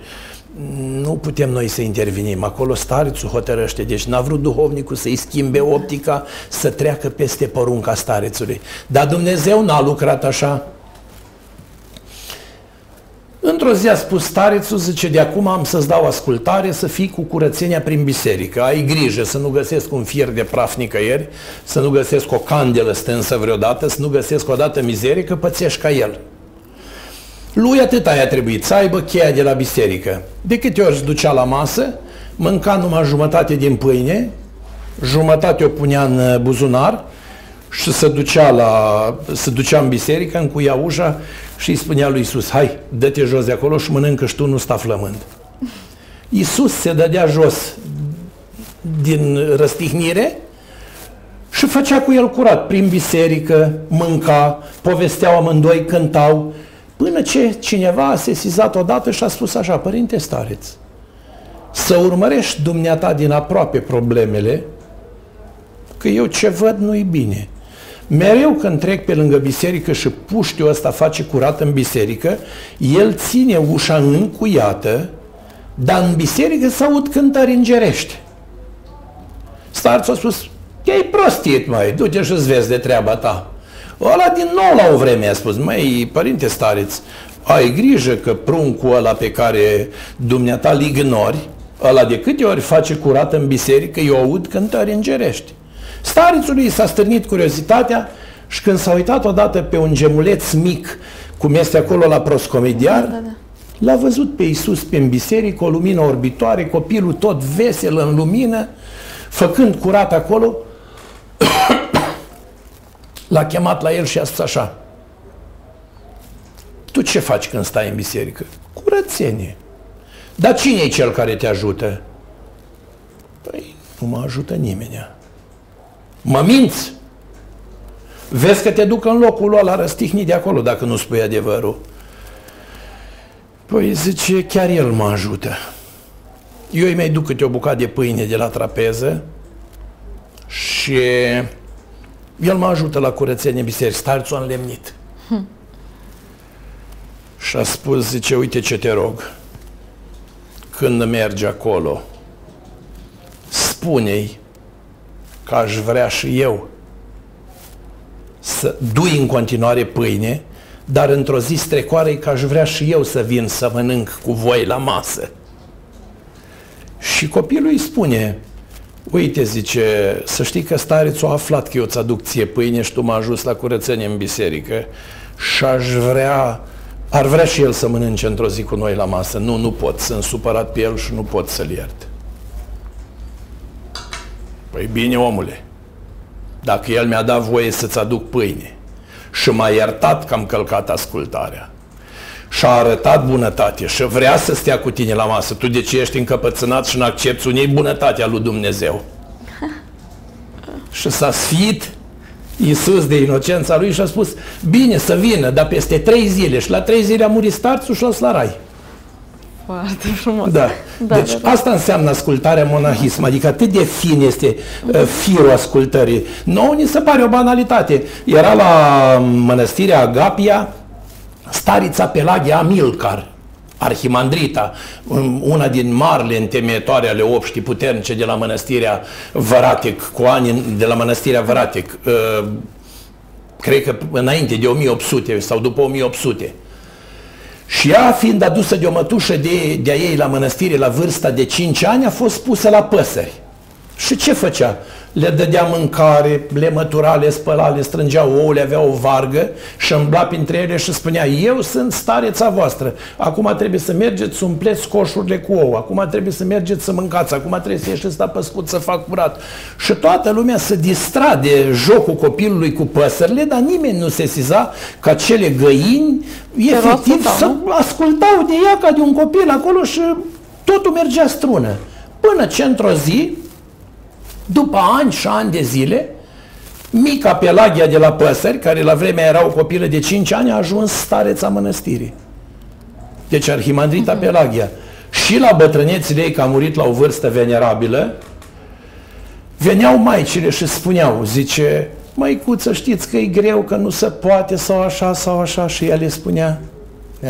nu putem noi să intervenim. Acolo starețul hotărăște. Deci n-a vrut duhovnicul să-i schimbe optica, să treacă peste porunca starețului. Dar Dumnezeu n-a lucrat așa. Într-o zi a spus starețul, zice, de acum am să-ți dau ascultare să fii cu curățenia prin biserică. Ai grijă să nu găsesc un fier de praf nicăieri, să nu găsesc o candelă stânsă vreodată, să nu găsesc o dată mizerie, că pățești ca el. Lui atât a trebuit, să aibă cheia de la biserică. De câte ori se ducea la masă, mânca numai jumătate din pâine, jumătate o punea în uh, buzunar și se ducea, la, se ducea în biserică, încuia ușa și îi spunea lui Isus, hai, dă-te jos de acolo și mănâncă și tu, nu sta flămând. Isus se dădea jos din răstihnire și făcea cu el curat prin biserică, mânca, povesteau amândoi, cântau, până ce cineva a sesizat odată și a spus așa, părinte stareț, să urmărești dumneata din aproape problemele, că eu ce văd nu-i bine. Mereu când trec pe lângă biserică și puștiul ăsta face curat în biserică, el ține ușa încuiată, dar în biserică se aud cântări îngerește. Starțul a spus, e prostit, mai, du-te și-ți vezi de treaba ta. Ăla din nou la o vreme a spus, măi, părinte stareț, ai grijă că pruncul ăla pe care dumneata îl ignori, ăla de câte ori face curat în biserică, eu aud cântări îngerești. Starețului s-a stârnit curiozitatea și când s-a uitat odată pe un gemuleț mic, cum este acolo la proscomediar, da, da, da. l-a văzut pe Iisus pe în biserică, o lumină orbitoare, copilul tot vesel în lumină, făcând curat acolo, l-a chemat la el și a spus așa, tu ce faci când stai în biserică? Curățenie. Dar cine e cel care te ajută? Păi, nu mă ajută nimeni. Mă minți? Vezi că te duc în locul ăla răstihnit de acolo dacă nu spui adevărul. Păi zice, chiar el mă ajută. Eu îi mai duc câte o bucată de pâine de la trapeză și el mă ajută la curățenie biserică, starțul înlemnit. Hm. Și a spus, zice, uite ce te rog, când mergi acolo, spune-i că aș vrea și eu să dui în continuare pâine, dar într-o zi strecoare că aș vrea și eu să vin să mănânc cu voi la masă. Și copilul îi spune, uite, zice, să știi că starețul a aflat că eu ți aduc ție pâine și tu m-a ajuns la curățenie în biserică și aș vrea, ar vrea și el să mănânce într-o zi cu noi la masă. Nu, nu pot, sunt supărat pe el și nu pot să-l iert. Păi bine, omule, dacă el mi-a dat voie să-ți aduc pâine și m-a iertat că am călcat ascultarea și a arătat bunătate și vrea să stea cu tine la masă, tu de ce ești încăpățânat și nu accepti unei bunătatea lui Dumnezeu? și s-a sfit Iisus de inocența lui și a spus, bine să vină, dar peste trei zile și la trei zile a murit starțul și l-a la rai. Foarte frumos. Da. da deci da, da. asta înseamnă ascultarea monahism, adică atât de fin este uh, firul ascultării. Nouă ni se pare o banalitate. Era la mănăstirea Agapia starița Pelagia Amilcar, arhimandrita, um, una din marile întemeietoare ale obștii puternice de la mănăstirea Văratec, cu ani de la mănăstirea Văratec, uh, cred că înainte de 1800 sau după 1800. Și ea, fiind adusă de o mătușă de, de-a ei la mănăstire la vârsta de 5 ani, a fost pusă la păsări. Și ce făcea? Le dădea mâncare, le mătura, le spăla, le strângea ouăle, avea o vargă și îmbla printre ele și spunea eu sunt stareța voastră, acum trebuie să mergeți să umpleți coșurile cu ou, acum trebuie să mergeți să mâncați, acum trebuie să ieșiți la păscut să fac curat. Și toată lumea se distra de jocul copilului cu păsările, dar nimeni nu se siza ca cele găini efectiv să ascultau de ea ca de un copil acolo și totul mergea strună. Până ce într-o zi, după ani și ani de zile, mica Pelagia de la Păsări, care la vremea era o copilă de 5 ani, a ajuns stareța mănăstirii. Deci Arhimandrita uh-huh. Pelagia. Și la bătrânețile ei, că a murit la o vârstă venerabilă, veneau maicile și spuneau, zice, măicuță, știți că e greu, că nu se poate, sau așa, sau așa, și ea le spunea, e,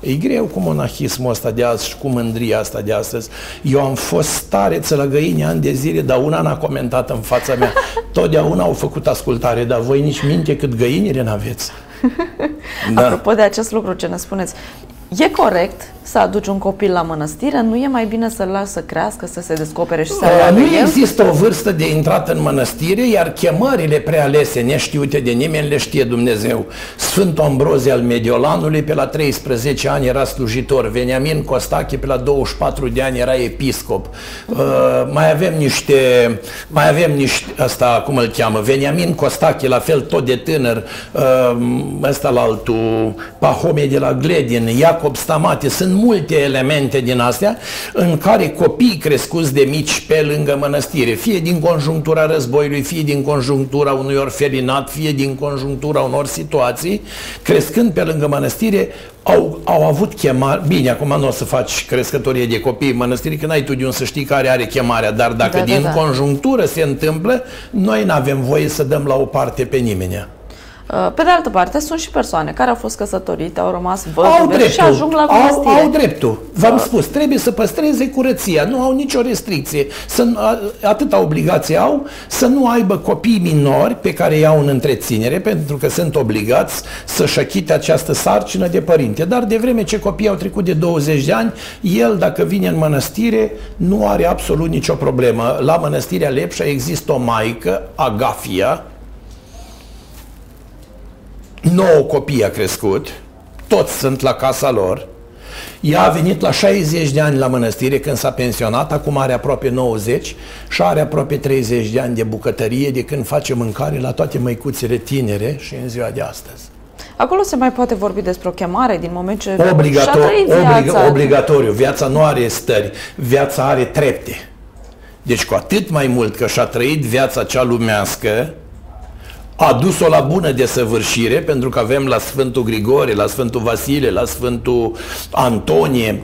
E greu cu monahismul ăsta de azi și cu mândria asta de astăzi. Eu am fost stareță la găini ani de zile, dar una n-a comentat în fața mea. Totdeauna au făcut ascultare, dar voi nici minte cât găinile n-aveți. Da. Apropo de acest lucru ce ne spuneți, e corect să aduci un copil la mănăstire, nu e mai bine să-l lași să crească, să se descopere și să Nu există o vârstă de intrat în mănăstire, iar chemările prealese, neștiute de nimeni, le știe Dumnezeu. Sfântul Ambrozie al Mediolanului, pe la 13 ani era slujitor, Veniamin Costache, pe la 24 de ani era episcop. Uh, mai avem niște, mai avem niște, asta cum îl cheamă, Veniamin Costache, la fel tot de tânăr, uh, ăsta la altul, Pahome de la Gledin, Iacob Stamate, sunt multe elemente din astea în care copiii crescuți de mici pe lângă mănăstire, fie din conjunctura războiului, fie din conjunctura unui orfelinat, fie din conjunctura unor situații, crescând pe lângă mănăstire, au, au avut chemare, bine, acum nu o să faci crescătorie de copii în mănăstiri, că n-ai tu de un să știi care are chemarea, dar dacă da, din da, da. conjunctură se întâmplă, noi nu avem voie să dăm la o parte pe nimeni. Uh, pe de altă parte, sunt și persoane care au fost căsătorite, au rămas văduve și ajung la au, au dreptul. V-am uh. spus, trebuie să păstreze curăția, nu au nicio restricție. Să, atâta obligație au să nu aibă copii minori pe care i-au în întreținere, pentru că sunt obligați să-și achite această sarcină de părinte. Dar de vreme ce copiii au trecut de 20 de ani, el, dacă vine în mănăstire, nu are absolut nicio problemă. La mănăstirea Lepșa există o maică, Agafia, nouă copii a crescut, toți sunt la casa lor, ea a venit la 60 de ani la mănăstire când s-a pensionat, acum are aproape 90 și are aproape 30 de ani de bucătărie de când face mâncare la toate măicuțele tinere și în ziua de astăzi. Acolo se mai poate vorbi despre o chemare din moment ce Obligator, viața. Oblig, obligatoriu. Viața nu are stări, viața are trepte. Deci cu atât mai mult că și-a trăit viața cea lumească, a dus-o la bună desăvârșire, pentru că avem la Sfântul Grigore, la Sfântul Vasile, la Sfântul Antonie,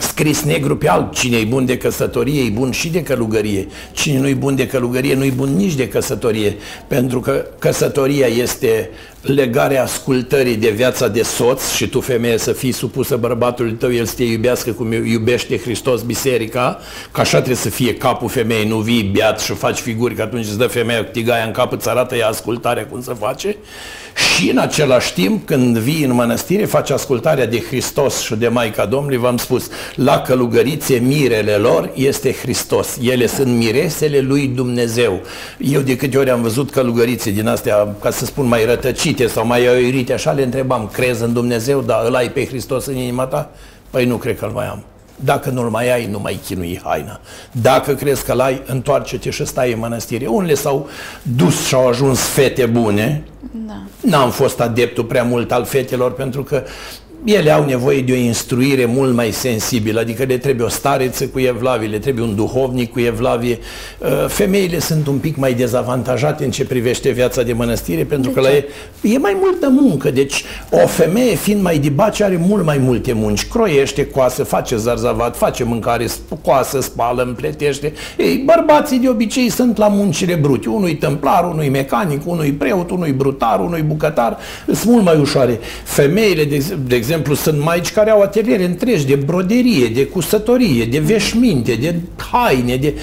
scris negru pe alb, cine e bun de căsătorie, e bun și de călugărie. Cine nu e bun de călugărie, nu e bun nici de căsătorie, pentru că căsătoria este legarea ascultării de viața de soț și tu femeie să fii supusă bărbatului tău, el să te iubească cum iubește Hristos biserica, că așa trebuie să fie capul femeii, nu vii beat și faci figuri că atunci îți dă femeia cu tigaia în cap, îți arată ea ascultarea cum se face și în același timp când vii în mănăstire faci ascultarea de Hristos și de Maica Domnului, v-am spus, la călugărițe mirele lor este Hristos, ele sunt miresele lui Dumnezeu. Eu de câte ori am văzut călugărițe din astea, ca să spun mai rătăcite, fericite sau mai aerite, așa le întrebam, crezi în Dumnezeu, dar îl ai pe Hristos în inima ta? Păi nu cred că îl mai am. Dacă nu-l mai ai, nu mai chinui haina. Dacă crezi că l-ai, întoarce-te și stai în mănăstire. Unele s-au dus și au ajuns fete bune. Da. N-am fost adeptul prea mult al fetelor pentru că ele au nevoie de o instruire mult mai sensibilă, adică le trebuie o stareță cu evlavie, le trebuie un duhovnic cu evlavie. Uh, femeile sunt un pic mai dezavantajate în ce privește viața de mănăstire, pentru de că ce? la e, e mai multă muncă. Deci o femeie fiind mai dibace are mult mai multe munci. Croiește, coasă, face zarzavat, face mâncare, coasă, spală, împletește. Ei, bărbații de obicei sunt la muncile brute. Unui templar, unui mecanic, unui preot, unui brutar, unui bucătar. Sunt mult mai ușoare. Femeile, de, de exemplu, exemplu, sunt maici care au ateliere întregi de broderie, de cusătorie, de veșminte, de haine, de...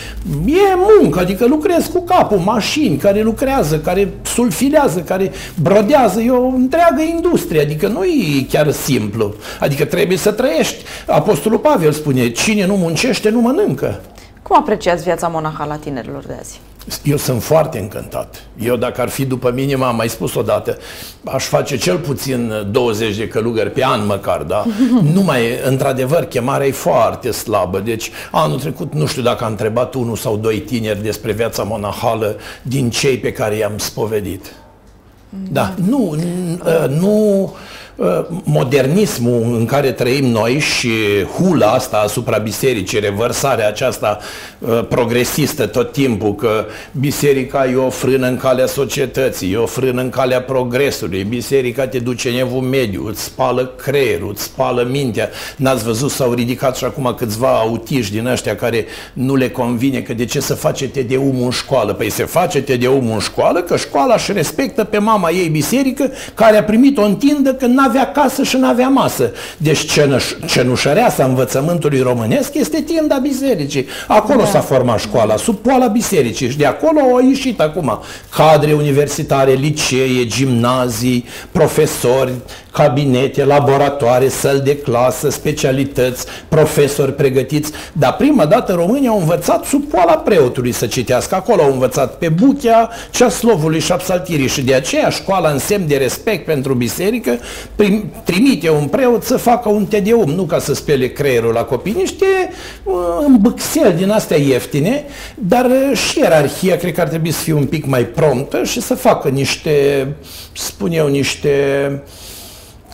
E muncă, adică lucrez cu capul, mașini care lucrează, care sulfilează, care brodează, e o întreagă industrie, adică nu e chiar simplu. Adică trebuie să trăiești. Apostolul Pavel spune, cine nu muncește, nu mănâncă. Cum apreciați viața monahală a tinerilor de azi? Eu sunt foarte încântat. Eu, dacă ar fi după mine, m-am mai spus odată, aș face cel puțin 20 de călugări pe an măcar, da? nu mai, într-adevăr, chemarea e foarte slabă. Deci, anul trecut, nu știu dacă am întrebat unul sau doi tineri despre viața monahală din cei pe care i-am spovedit. Da, nu, nu Uh, modernismul în care trăim noi și hula asta asupra bisericii, revărsarea aceasta uh, progresistă tot timpul, că biserica e o frână în calea societății, e o frână în calea progresului, biserica te duce în evul mediu, îți spală creierul, îți spală mintea. N-ați văzut, s-au ridicat și acum câțiva autiști din ăștia care nu le convine că de ce să face TDU în școală? Păi se face TDU în școală că școala își respectă pe mama ei biserică care a primit o întindă când n-a avea casă și nu avea masă. Deci cenuș, cenușăreasa învățământului românesc este tienda bisericii. Acolo da. s-a format școala, sub poala bisericii și de acolo au ieșit acum cadre universitare, licee, gimnazii, profesori, cabinete, laboratoare, săli de clasă, specialități, profesori pregătiți. Dar prima dată românii au învățat sub poala preotului să citească. Acolo au învățat pe Buchea, Ceaslovului și Absaltirii și de aceea școala în semn de respect pentru biserică prim, trimite un preot să facă un tedeum, nu ca să spele creierul la copii, niște uh, îmbâxel din astea ieftine, dar uh, și ierarhia cred că ar trebui să fie un pic mai promptă și să facă niște, spun eu, niște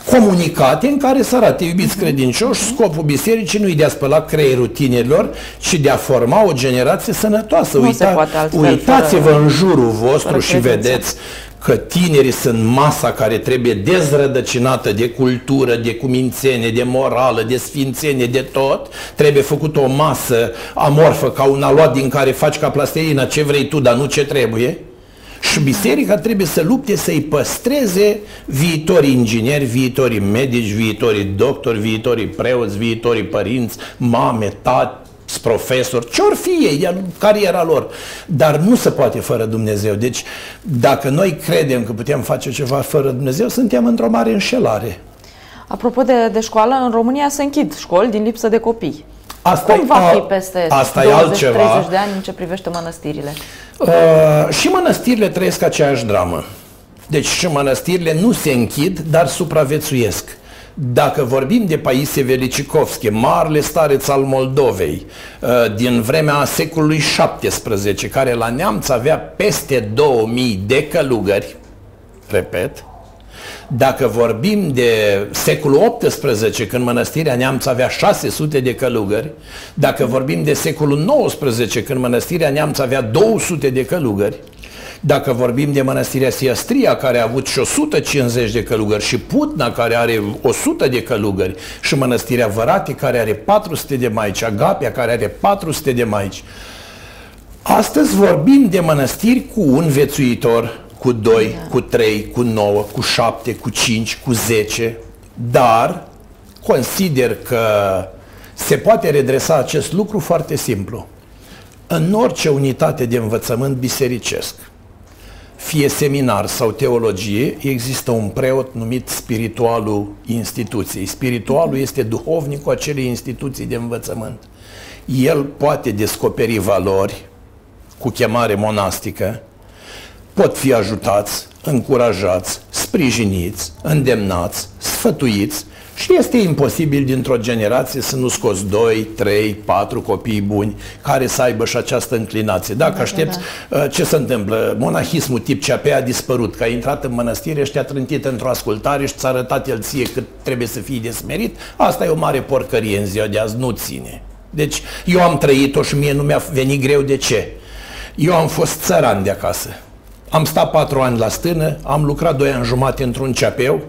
comunicate în care să arate, iubiți credincioși, scopul bisericii nu e de a spăla creierul tinerilor, ci de a forma o generație sănătoasă. Nu Uita, altfel, uitați-vă fără, în jurul vostru și vedeți că tinerii sunt masa care trebuie dezrădăcinată de cultură, de cumințenie, de morală, de sfințenie, de tot. Trebuie făcut o masă amorfă ca un aluat din care faci ca plastelina ce vrei tu, dar nu ce trebuie. Și biserica trebuie să lupte să-i păstreze viitorii ingineri, viitorii medici, viitorii doctori, viitorii preoți, viitorii părinți, mame, tati, profesori, ce ori fi ei, cariera lor, dar nu se poate fără Dumnezeu. Deci, dacă noi credem că putem face ceva fără Dumnezeu, suntem într-o mare înșelare. Apropo de, de școală, în România se închid școli din lipsă de copii. Asta Cum va fi peste 20-30 de ani în ce privește mănăstirile? Uh, și mănăstirile trăiesc aceeași dramă. Deci și mănăstirile nu se închid, dar supraviețuiesc. Dacă vorbim de Paisie Velicikovski, marele stareț al Moldovei, uh, din vremea secolului XVII, care la Neamț avea peste 2000 de călugări, repet, dacă vorbim de secolul XVIII, când mănăstirea Neamț avea 600 de călugări, dacă vorbim de secolul XIX, când mănăstirea Neamț avea 200 de călugări, dacă vorbim de mănăstirea Siastria, care a avut și 150 de călugări, și Putna, care are 100 de călugări, și mănăstirea Vărate, care are 400 de maici, Agapia, care are 400 de maici. Astăzi vorbim de mănăstiri cu un vețuitor, cu 2, da. cu 3, cu 9, cu 7, cu 5, cu 10, dar consider că se poate redresa acest lucru foarte simplu. În orice unitate de învățământ bisericesc, fie seminar sau teologie, există un preot numit spiritualul instituției. Spiritualul este duhovnicul acelei instituții de învățământ. El poate descoperi valori cu chemare monastică, pot fi ajutați, încurajați, sprijiniți, îndemnați, sfătuiți și este imposibil dintr-o generație să nu scoți 2, 3, 4 copii buni care să aibă și această înclinație. Dacă da, aștepți, da, da. Uh, ce se întâmplă? Monahismul tip CAP a dispărut, că a intrat în mănăstire și te-a trântit într-o ascultare și ți-a arătat el ție cât trebuie să fii desmerit. Asta e o mare porcărie în ziua de azi, nu ține. Deci eu am trăit-o și mie nu mi-a venit greu de ce? Eu am fost țăran de acasă. Am stat patru ani la stână, am lucrat doi ani jumate într-un ceapeu,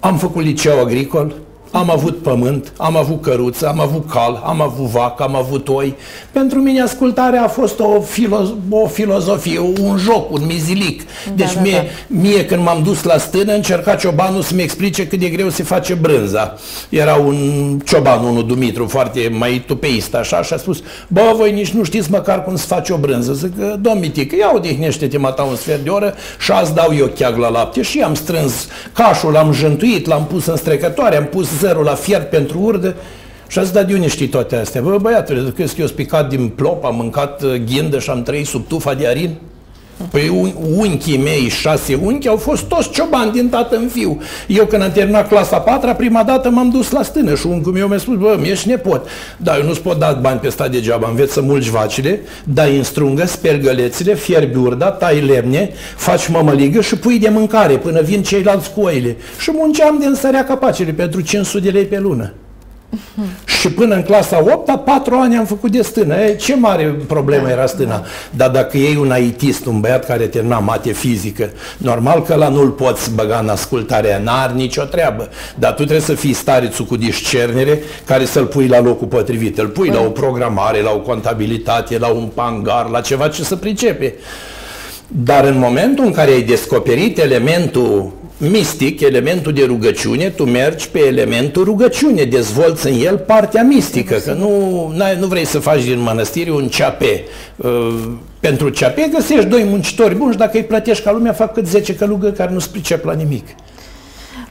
am făcut liceu agricol, am avut pământ, am avut căruță, am avut cal, am avut vacă, am avut oi. Pentru mine ascultarea a fost o, filo- o filozofie, un joc, un mizilic. Da, deci da, mie, da. mie când m-am dus la stână, încerca ciobanul să-mi explice cât de greu se face brânza. Era un cioban, unul Dumitru, foarte mai tupeist așa, și a spus, bă, voi nici nu știți măcar cum se face o brânză. Zic, domn Mitică, ia odihnește-te mata un sfert de oră și azi dau eu cheag la lapte. Și am strâns cașul, l-am jântuit, l-am pus în strecătoare, am pus zerul la fiert pentru urdă și a zis, dar de unde știi toate astea? Bă, băiatule, crezi că eu spicat din plop, am mâncat uh, ghindă și am trăit sub tufa de arin? Păi un, unchii mei, șase unchi, au fost toți ciobani din tată în fiu. Eu când am terminat clasa patra, prima dată m-am dus la stână și unchiul meu mi-a spus, bă, mi-ești nepot. Dar eu nu-ți pot da bani pe stat degeaba, înveți să mulci vacile, dai în strungă, spergălețile, gălețile, fierbi urda, tai lemne, faci mămăligă și pui de mâncare până vin ceilalți cu oile. Și munceam din sărea capacele pentru 500 de lei pe lună. Și până în clasa 8 -a, 4 ani am făcut de stână. E, ce mare problemă da, era stâna. Da. Dar dacă ei un aitist, un băiat care termina mate fizică, normal că la nu-l poți băga în ascultarea, n-ar nicio treabă. Dar tu trebuie să fii starețul cu discernere care să-l pui la locul potrivit. Îl pui Bă. la o programare, la o contabilitate, la un pangar, la ceva ce să pricepe. Dar în momentul în care ai descoperit elementul mistic, elementul de rugăciune, tu mergi pe elementul rugăciune, dezvolți în el partea mistică, că nu, nu vrei să faci din mănăstire un ceape. Uh, pentru ceape găsești doi muncitori buni și dacă îi plătești ca lumea, fac cât 10 călugă care nu-ți pricep la nimic.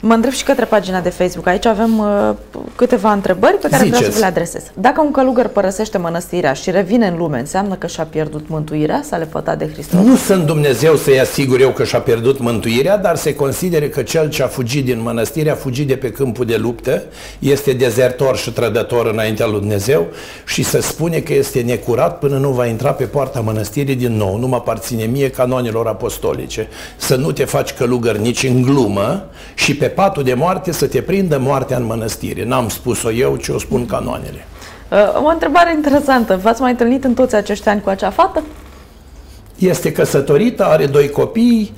Mă întreb și către pagina de Facebook. Aici avem uh, câteva întrebări pe care Ziceți. vreau să vi le adresez. Dacă un călugăr părăsește mănăstirea și revine în lume, înseamnă că și-a pierdut mântuirea? S-a lepătat de Hristos? Nu sunt Dumnezeu să-i asigur eu că și-a pierdut mântuirea, dar se consideră că cel ce a fugit din mănăstire a fugit de pe câmpul de luptă, este dezertor și trădător înaintea lui Dumnezeu și se spune că este necurat până nu va intra pe poarta mănăstirii din nou. Nu mă aparține mie canonilor apostolice. Să nu te faci călugăr nici în glumă și pe patul de moarte să te prindă moartea în mănăstire. N-am spus-o eu, ci o spun canoanele. Uh, o întrebare interesantă. V-ați mai întâlnit în toți acești ani cu acea fată? Este căsătorită, are doi copii,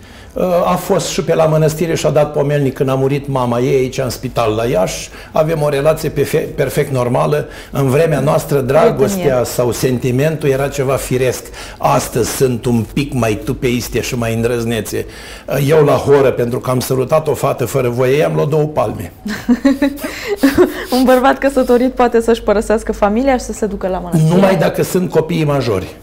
a fost și pe la mănăstire și a dat pomelnic când a murit mama ei aici în spital la Iași. Avem o relație perfect normală. În vremea noastră dragostea sau sentimentul era ceva firesc. Astăzi sunt un pic mai tupeiste și mai îndrăznețe. Eu la horă, pentru că am sărutat o fată fără voie, am luat două palme. un bărbat căsătorit poate să-și părăsească familia și să se ducă la mănăstire? Numai dacă sunt copiii majori.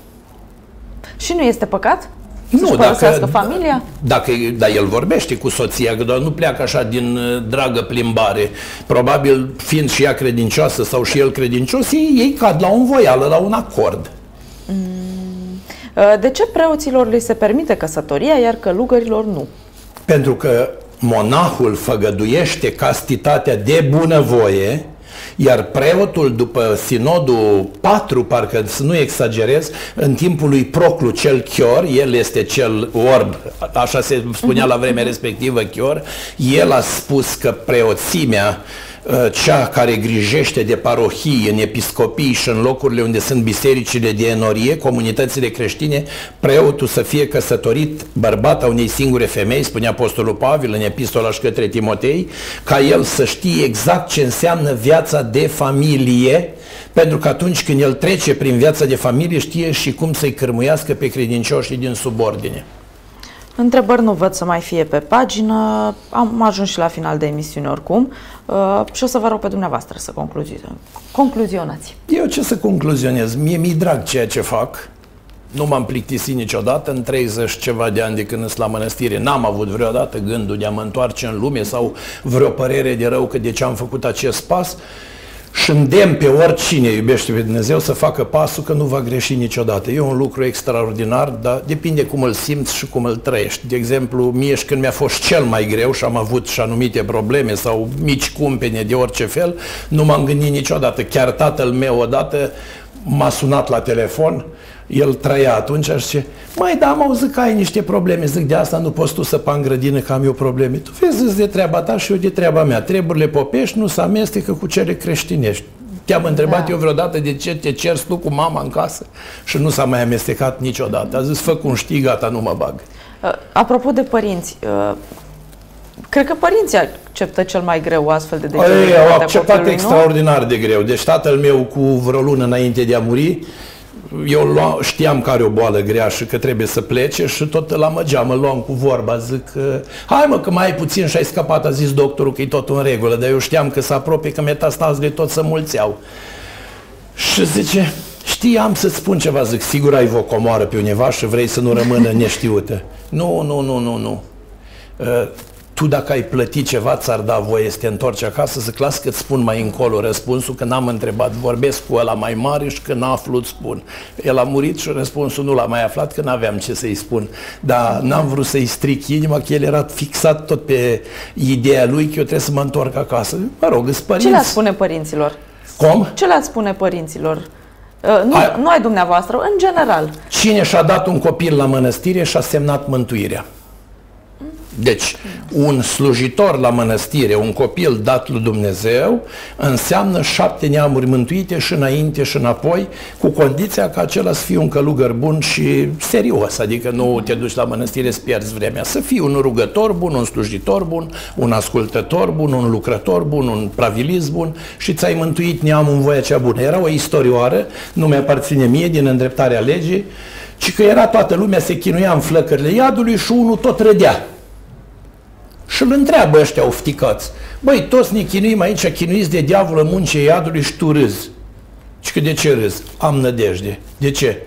Și nu este păcat? Nu, dacă, familia? Dacă, dar el vorbește cu soția, că doar nu pleacă așa din uh, dragă plimbare. Probabil, fiind și ea credincioasă sau și el credincios, ei, ei cad la un voială, la un acord. Mm. Uh, de ce preoților li se permite căsătoria, iar călugărilor nu? Pentru că monahul făgăduiește castitatea de bunăvoie, iar preotul, după sinodul 4, parcă să nu exagerez, în timpul lui Proclu cel chior, el este cel orb, așa se spunea la vremea respectivă chior, el a spus că preoțimea Uh, cea care grijește de parohii în episcopii și în locurile unde sunt bisericile de enorie, comunitățile creștine, preotul să fie căsătorit bărbata unei singure femei, spunea Apostolul Pavel în epistola și către Timotei, ca el să știe exact ce înseamnă viața de familie, pentru că atunci când el trece prin viața de familie știe și cum să-i cărmuiască pe credincioșii din subordine. Întrebări nu văd să mai fie pe pagină. Am ajuns și la final de emisiune oricum uh, și o să vă rog pe dumneavoastră să concluzi- concluzionați. Eu ce să concluzionez? Mie mi-e drag ceea ce fac. Nu m-am plictisit niciodată în 30 ceva de ani de când sunt la mănăstire. N-am avut vreodată gândul de a mă întoarce în lume sau vreo părere de rău că de ce am făcut acest pas. Uh, și îndemn pe oricine iubește pe Dumnezeu să facă pasul că nu va greși niciodată. E un lucru extraordinar, dar depinde cum îl simți și cum îl trăiești. De exemplu, mie și când mi-a fost cel mai greu și am avut și anumite probleme sau mici cumpene de orice fel, nu m-am gândit niciodată. Chiar tatăl meu odată m-a sunat la telefon el trăia atunci și zice, mai da, am auzit că ai niște probleme, zic, de asta nu poți tu să pan grădină că am eu probleme. Tu vezi, zic, de treaba ta și eu de treaba mea. Treburile popești nu se amestecă cu cele creștinești. Te-am întrebat da. eu vreodată de ce te ceri tu cu mama în casă și nu s-a mai amestecat niciodată. A zis, fă cum știi, gata, nu mă bag. Uh, apropo de părinți, uh, cred că părinții acceptă cel mai greu astfel de decizii. Au acceptat extraordinar de greu. Deci tatăl meu cu vreo lună înainte de a muri, eu lua, știam că are o boală grea și că trebuie să plece și tot la măgea mă luam cu vorba, zic, hai mă că mai ai puțin și ai scăpat, a zis doctorul că e tot în regulă, dar eu știam că se apropie, că metastazele tot să mulțeau. Și zice, știi, am să-ți spun ceva, zic, sigur ai o comoară pe undeva și vrei să nu rămână neștiută. Nu, nu, nu, nu, nu. Uh, tu dacă ai plătit ceva, ți-ar da voie să te întorci acasă, să las că îți spun mai încolo răspunsul, că n-am întrebat, vorbesc cu ăla mai mare și când aflu îți spun. El a murit și răspunsul nu l-a mai aflat, că n-aveam ce să-i spun. Dar n-am vrut să-i stric inima, că el era fixat tot pe ideea lui că eu trebuie să mă întorc acasă. Mă rog, îți părinți. Ce le spune părinților? Cum? Ce le spune părinților? Uh, nu, A... nu ai dumneavoastră, în general. Cine și-a dat un copil la mănăstire și-a semnat mântuirea. Deci, un slujitor la mănăstire, un copil dat lui Dumnezeu, înseamnă șapte neamuri mântuite și înainte și înapoi, cu condiția ca acela să fie un călugăr bun și serios, adică nu te duci la mănăstire să pierzi vremea, să fii un rugător bun, un slujitor bun, un ascultător bun, un lucrător bun, un pravilist bun și ți-ai mântuit neamul în voia cea bună. Era o istorioară, nu mi-aparține mie din îndreptarea legii, ci că era toată lumea, se chinuia în flăcările iadului și unul tot râdea. Și îl întreabă ăștia ofticați. Băi, toți ne chinuim aici, chinuiți de diavol în muncii iadului și tu râzi. Și că de ce râzi? Am nădejde. De ce?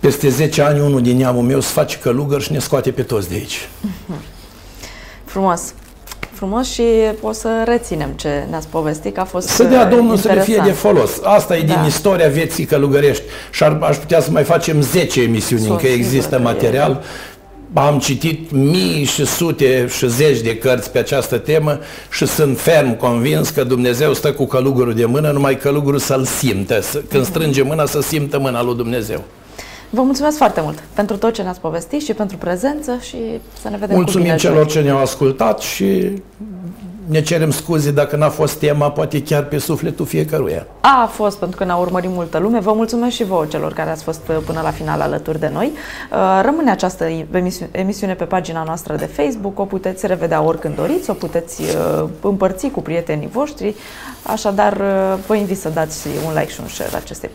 Peste 10 ani unul din neamul meu se face călugăr și ne scoate pe toți de aici. Frumos. Frumos și o să reținem ce ne-ați povestit, că a fost Să dea Domnul interesant. să le fie de folos. Asta e da. din istoria vieții călugărești și ar, aș putea să mai facem 10 emisiuni, încă există material. E am citit mii și sute și zeci de cărți pe această temă și sunt ferm convins că Dumnezeu stă cu călugărul de mână, numai călugărul să-l simtă, când strânge mâna să simtă mâna lui Dumnezeu. Vă mulțumesc foarte mult pentru tot ce ne-ați povestit și pentru prezență și să ne vedem Mulțumim cu celor ce ne-au ascultat și ne cerem scuze dacă n-a fost tema, poate chiar pe sufletul fiecăruia. A fost, pentru că ne-a urmărit multă lume. Vă mulțumesc și vouă celor care ați fost uh, până la final alături de noi. Uh, rămâne această emisiune pe pagina noastră de Facebook, o puteți revedea oricând doriți, o puteți uh, împărți cu prietenii voștri, așadar vă invit să dați un like și un share acestei